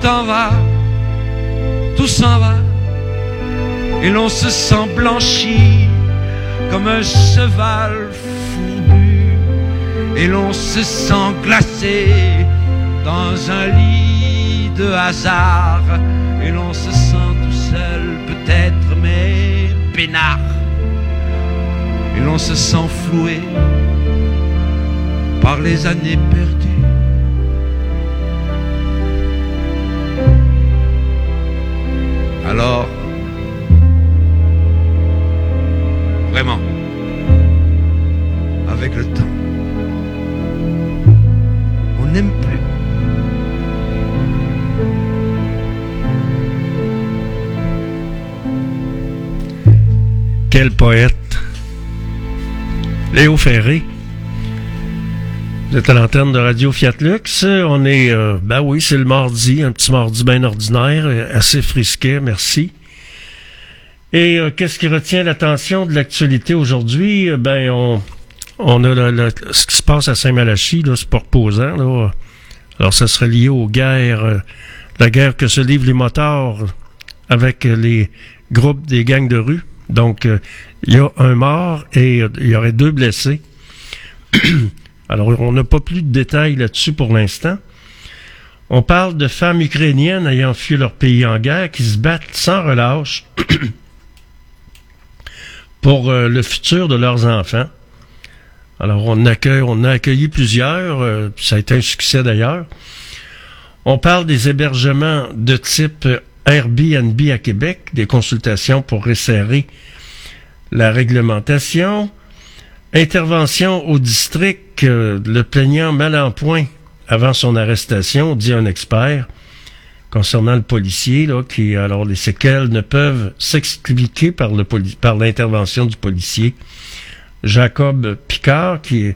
Va tout s'en va et l'on se sent blanchi comme un cheval fourbu et l'on se sent glacé dans un lit de hasard et l'on se sent tout seul peut-être mais peinard et l'on se sent floué par les années perdues Alors, vraiment, avec le temps, on n'aime plus. Quel poète. Léo Ferré. Êtes à l'antenne de Radio Fiat Lux. On est, euh, ben oui, c'est le mardi, un petit mardi bien ordinaire, euh, assez frisquet, merci. Et euh, qu'est-ce qui retient l'attention de l'actualité aujourd'hui? Ben, on, on a ce qui se passe à Saint-Malachie, là, c'est pas là. Alors, ça serait lié aux guerres, la guerre que se livrent les motards avec les groupes des gangs de rue. Donc, il y a un mort et il y aurait deux blessés. Alors, on n'a pas plus de détails là-dessus pour l'instant. On parle de femmes ukrainiennes ayant fui leur pays en guerre qui se battent sans relâche pour euh, le futur de leurs enfants. Alors, on, accueille, a accueilli plusieurs, euh, ça a été un succès d'ailleurs. On parle des hébergements de type Airbnb à Québec, des consultations pour resserrer la réglementation. Intervention au district, euh, le plaignant mal en point avant son arrestation, dit un expert, concernant le policier, là, qui, alors, les séquelles ne peuvent s'expliquer par, l'intervention du policier. Jacob Picard, qui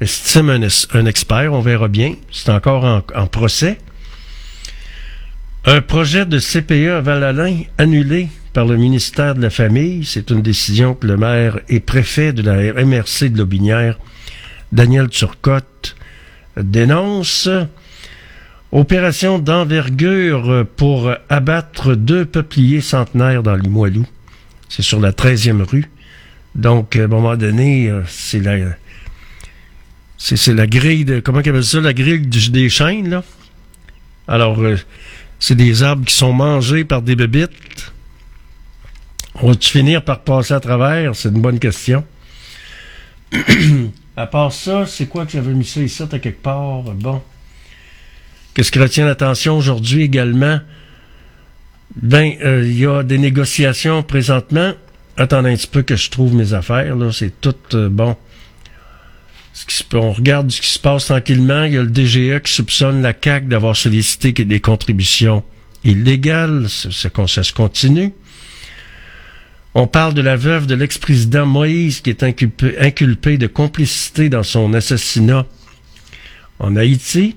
estime un, expert, on verra bien, c'est encore en, procès. Un projet de CPE à Val-Alain annulé par le ministère de la Famille. C'est une décision que le maire et préfet de la MRC de Lobinière, Daniel Turcotte, dénonce. Opération d'envergure pour abattre deux peupliers centenaires dans Limoilou. C'est sur la 13e rue. Donc, à un moment donné, euh, c'est la, c'est, la grille de, comment on appelle ça, la grille du- des chênes, là. Alors, euh, c'est des arbres qui sont mangés par des bébites. On va-tu finir par passer à travers? C'est une bonne question. à part ça, c'est quoi que j'avais mis ça ici, à quelque part? Bon. Qu'est-ce qui retient l'attention aujourd'hui également? Ben, euh, il y a des négociations présentement. Attendez un petit peu que je trouve mes affaires, là. C'est tout, euh, bon. on regarde ce qui se passe tranquillement. Il y a le DGE qui soupçonne la CAQ d'avoir sollicité des contributions illégales. Ça, ça ça se continue. On parle de la veuve de l'ex-président Moïse qui est inculpé, inculpé de complicité dans son assassinat en Haïti.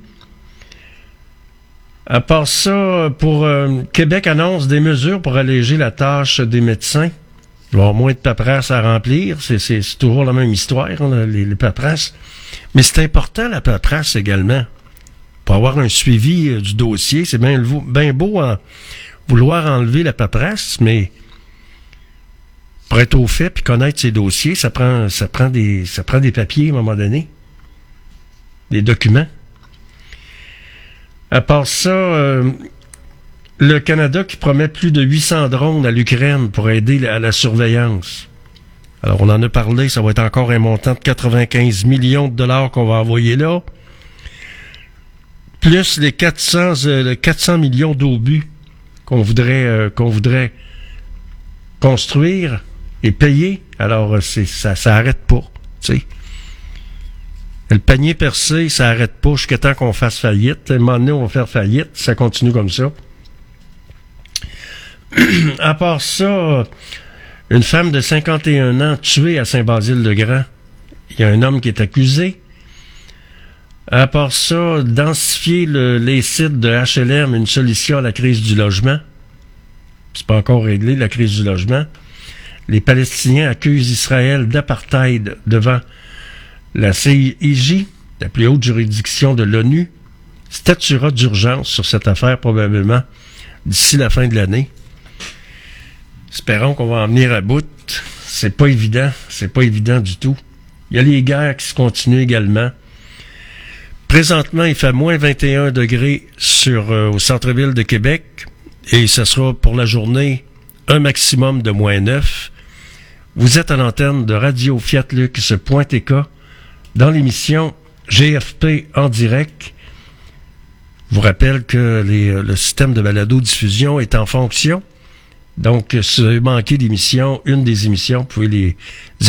À part ça, pour euh, Québec annonce des mesures pour alléger la tâche des médecins. Avoir moins de paperasse à remplir. C'est, toujours la même histoire, les, paperasses. Mais c'est important, la paperasse également. Pour avoir un suivi euh, du dossier, c'est bien beau en vouloir enlever la paperasse, mais pour être au fait puis connaître ses dossiers, ça prend, ça prend des, ça prend des papiers à un moment donné. Des documents. À part ça, euh, le Canada qui promet plus de 800 drones à l'Ukraine pour aider à la surveillance. Alors, on en a parlé, ça va être encore un montant de 95 millions de dollars qu'on va envoyer là. Plus les 400, euh, les 400 millions d'obus qu'on voudrait, euh, qu'on voudrait construire et payer. Alors, euh, c'est, ça, ça arrête pas. Le panier percé, ça arrête pas jusqu'à temps qu'on fasse faillite. À un moment donné, on va faire faillite. Ça continue comme ça. à part ça, une femme de 51 ans tuée à Saint-Basile-de-Grand. Il y a un homme qui est accusé. À part ça, densifier le- les sites de HLM, une solution à la crise du logement. C'est pas encore réglé, la crise du logement. Les Palestiniens accusent Israël d'apartheid devant la CIJ, la plus haute juridiction de l'ONU, statuera d'urgence sur cette affaire probablement d'ici la fin de l'année. Espérons qu'on va en venir à bout. C'est pas évident, c'est pas évident du tout. Il y a les guerres qui se continuent également. Présentement, il fait moins 21 degrés sur, euh, au centre-ville de Québec et ce sera pour la journée un maximum de moins 9. Vous êtes à l'antenne de Radio Fiat dans l'émission GFP en direct. Je vous rappelle que euh, le système de balado-diffusion est en fonction. Donc, euh, si vous avez manqué d'émissions, une des émissions, vous pouvez les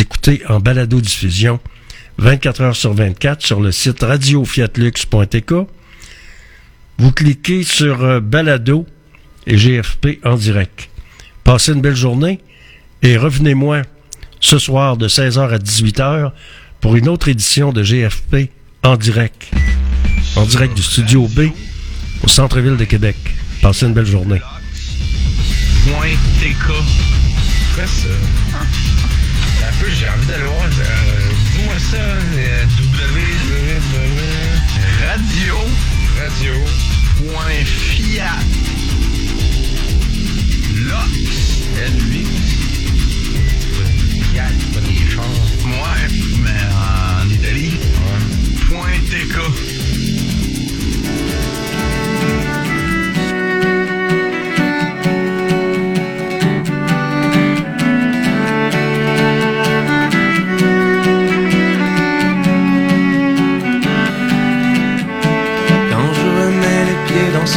écouter en balado-diffusion 24 heures sur 24 sur le site radiofiatlux.tk. Vous cliquez sur euh, balado et GFP en direct. Passez une belle journée et revenez-moi ce soir de 16h à 18h pour une autre édition de GFP en direct. En direct du studio B au centre-ville de Québec. Passez une belle journée.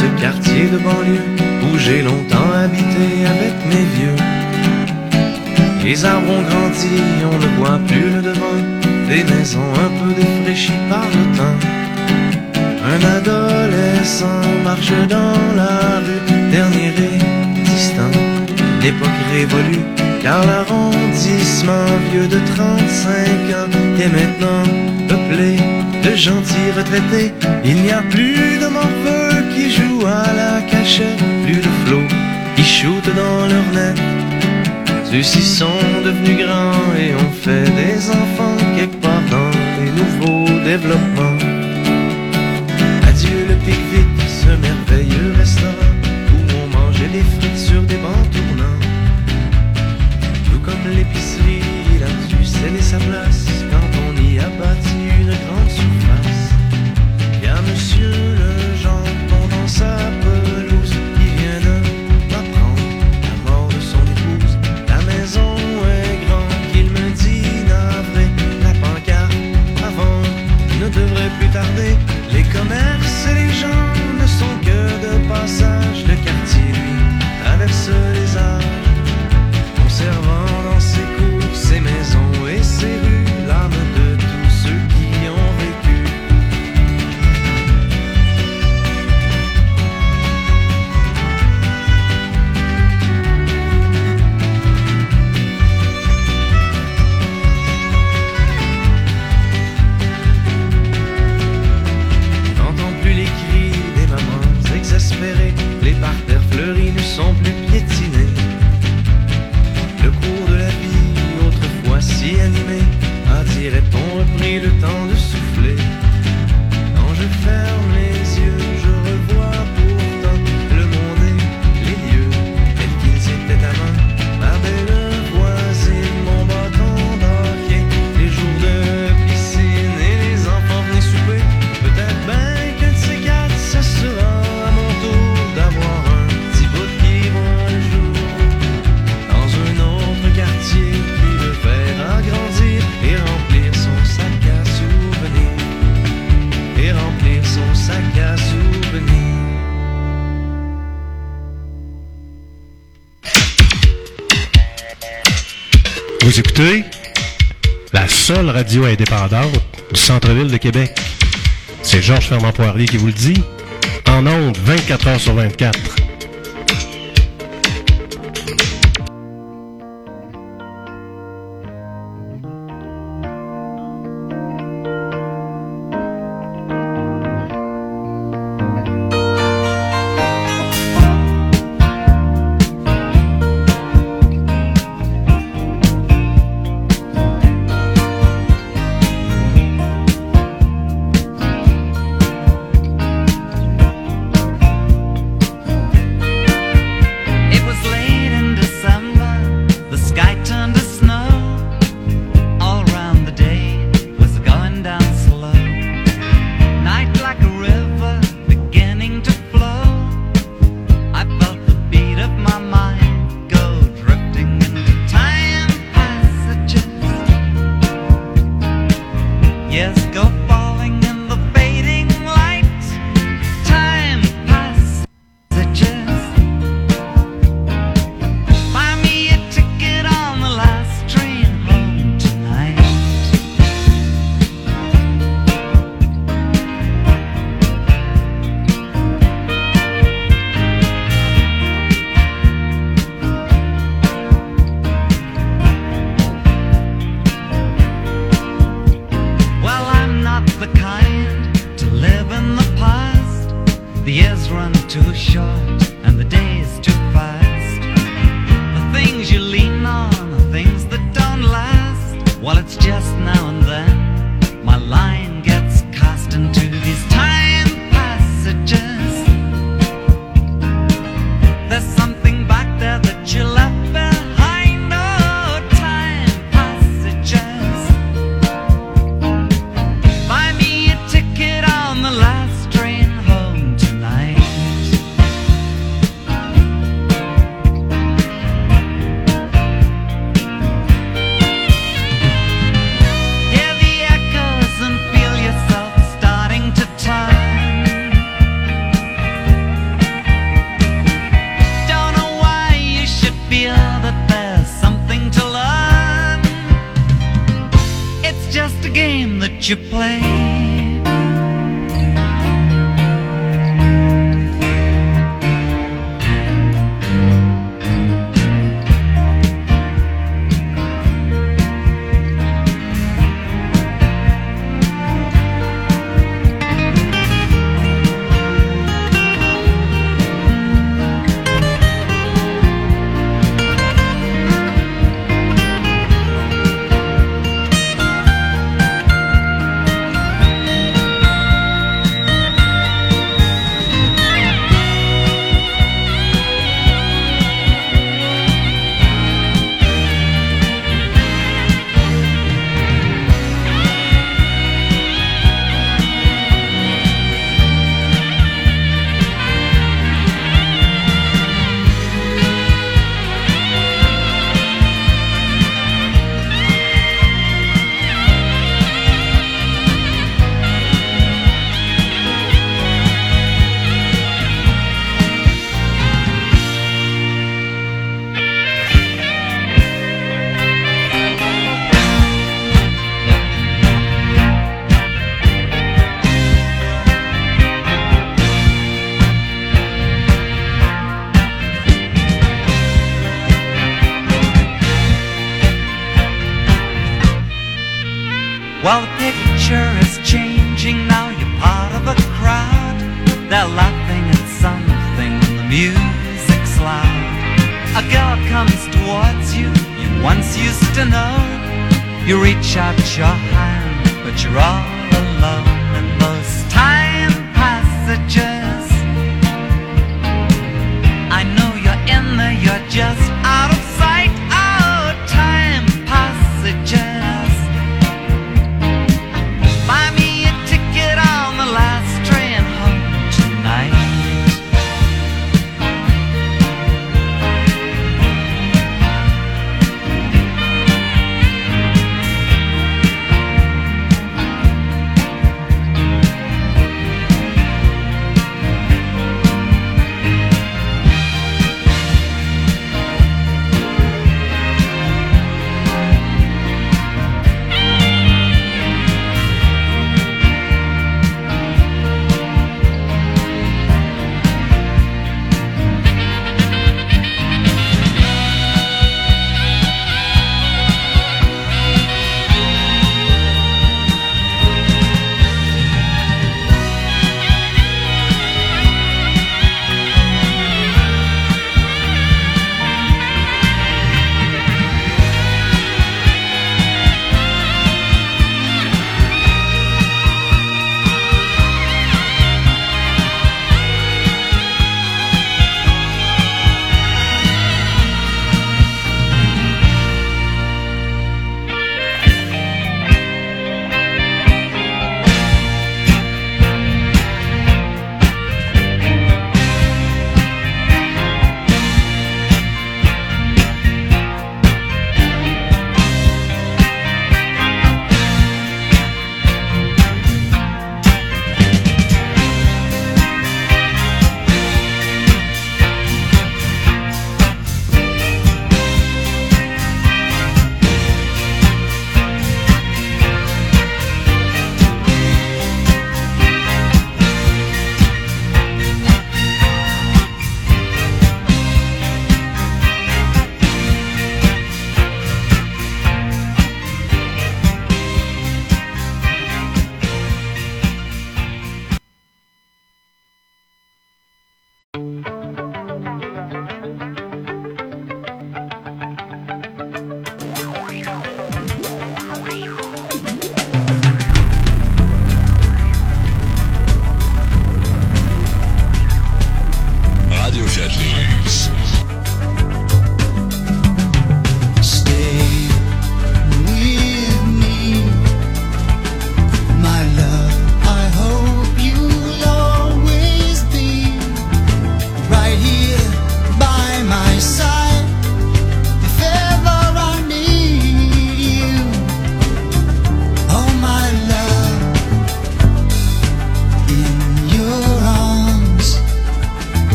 Ce quartier de banlieue où j'ai longtemps habité avec mes vieux. Les arbres ont grandi, on ne voit plus le devant, des maisons un peu défraîchies par le temps. Un adolescent marche dans la rue, dernier résistant. L'époque révolue, car l'arrondissement vieux de 35 ans est maintenant peuplé de gentils retraités. Il n'y a plus de morveux à la cachette, plus de flots qui shootent dans leur net. Ceux-ci sont devenus grands et ont fait des enfants quelque part dans les nouveaux développements. Adieu le pique-vite, ce merveilleux restaurant où on mangeait des frites sur des bancs tournants. Tout comme l'épicerie, il a dû sa place sa pelouse. Il vient d'apprendre la mort de son épouse. La maison est grande, qu'il me dit navré. La pancarte avant ne devrait plus tarder. Les commerces. écoutez la seule radio indépendante du centre-ville de Québec. C'est Georges Fermand Poirier qui vous le dit. En ondes, 24 heures sur 24.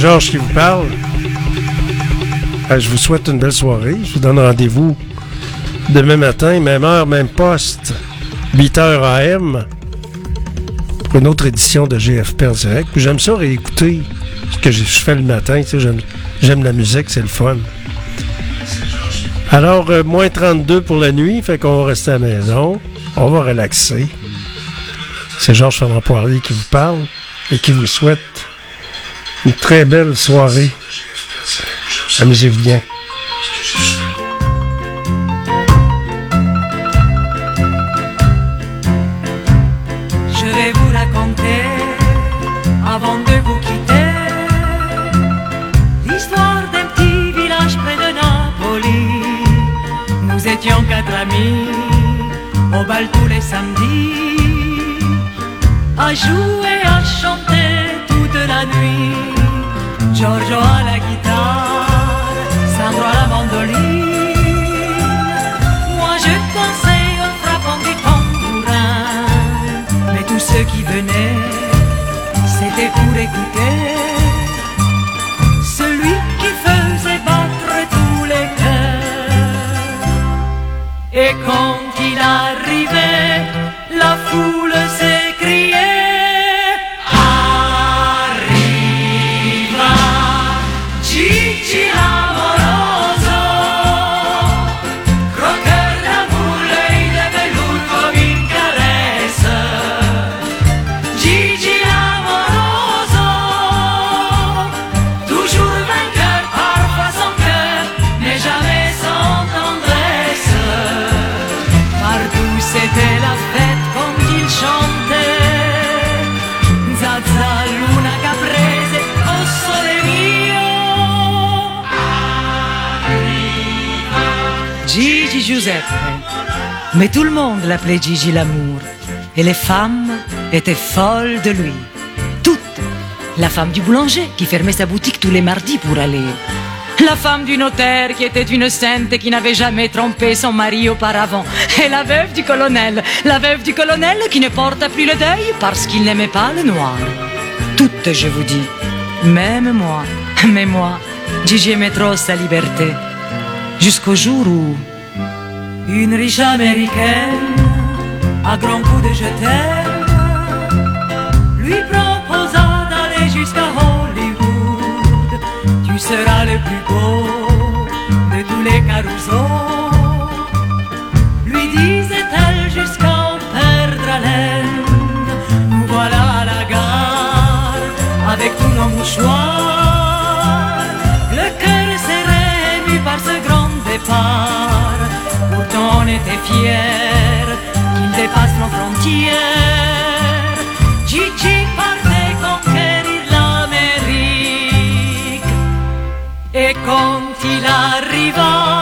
Georges qui vous parle. Euh, je vous souhaite une belle soirée. Je vous donne rendez-vous demain matin, même heure, même poste, 8h AM, pour une autre édition de GFP en direct. J'aime ça réécouter ce que je fais le matin. j'aime la musique, c'est le fun. Alors, euh, moins 32 pour la nuit, fait qu'on va rester à la maison. On va relaxer. C'est Georges Fernand Poirier qui vous parle et qui vous souhaite une très belle soirée. Amusez-vous bien. Je vais vous raconter, avant de vous quitter, l'histoire d'un petit village près de Napoli. Nous étions quatre amis, au bal tous les samedis, à jouer, à chanter la nuit. Giorgio à la guitare, Sandro à la mandoline. Moi je dansais en frappant du tambourin. Mais tous ceux qui venaient, c'était pour écouter Mais tout le monde l'appelait Gigi l'amour. Et les femmes étaient folles de lui. Toutes. La femme du boulanger qui fermait sa boutique tous les mardis pour aller. La femme du notaire qui était une sainte et qui n'avait jamais trompé son mari auparavant. Et la veuve du colonel. La veuve du colonel qui ne porta plus le deuil parce qu'il n'aimait pas le noir. Toutes, je vous dis. Même moi. Mais moi, Gigi aimait trop sa liberté. Jusqu'au jour où Une riche américaine, à grands coups de je t'aime, lui proposa d'aller jusqu'à Hollywood. Tu seras le plus beau de tous les carousaux. Lui disait-elle jusqu'à en perdre haleine. Nous voilà à la gare avec tous nos mouchoirs. Était fiers qu'il dépasse nos frontières. Gigi partait conquérir l'Amérique. Et quand il arriva,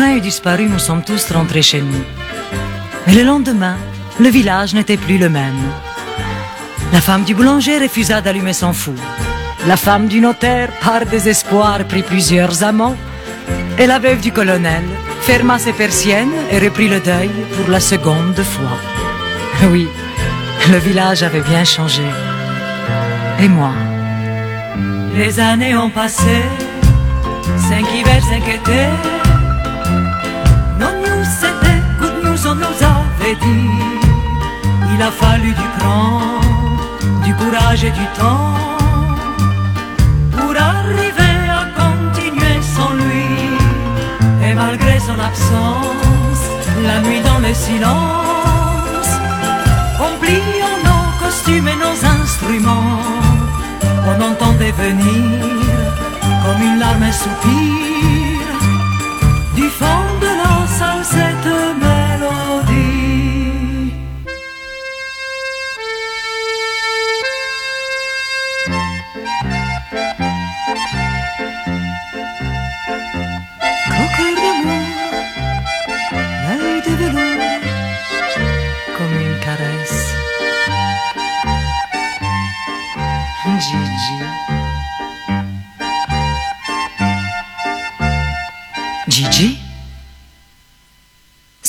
train est disparu, nous sommes tous rentrés chez nous. Mais le lendemain, le village n'était plus le même. La femme du boulanger refusa d'allumer son four. La femme du notaire, par désespoir, prit plusieurs amants. Et la veuve du colonel ferma ses persiennes et reprit le deuil pour la seconde fois. Oui, le village avait bien changé. Et moi Les années ont passé, cinq hivers, cinq étés. Il a fallu du cran, du courage et du temps pour arriver à continuer sans lui. Et malgré son absence, la nuit dans le silence, en pliant nos costumes et nos instruments, on revenir comme une larme, un soupir du fond de l'ensemble cette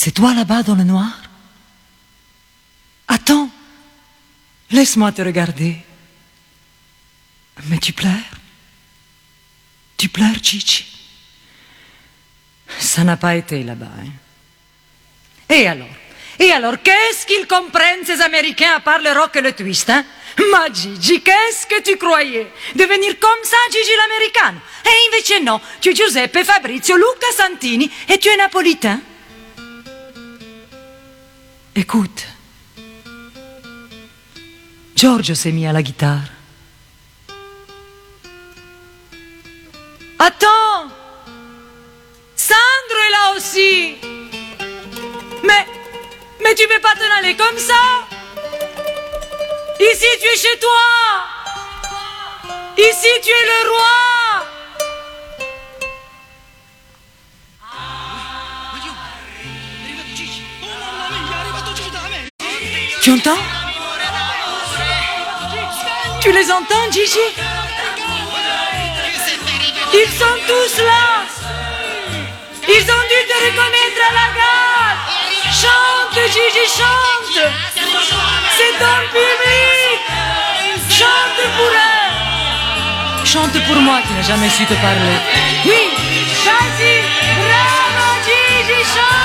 C'est toi là-bas dans le noir? Attends, laisse-moi te regarder. Mais tu pleures. Tu pleures, Gigi Ça n'a pas été là-bas. hein. Et alors? Et alors, qu'est-ce qu'ils comprennent ces Américains à part le rock et le twist hein? Ma Gigi, qu'est-ce que tu croyais? Devenir comme ça, Gigi l'américaine? E invece no, tu es Giuseppe, Fabrizio, Luca Santini. Et tu es napolitain? Écoute, Giorgio s'est mis à la guitare. Attends. Sandro est là aussi. Mais, mais tu peux pas t'en aller comme ça? Ici tu es chez toi. Ici tu es le roi Tu entends Tu les entends, Gigi Ils sont tous là Ils ont dû te reconnaître à la gare Chante, Gigi, chante C'est un public Chante pour eux Chante pour moi qui n'ai jamais su te parler. Oui, vas-y, bravo Gigi, chante.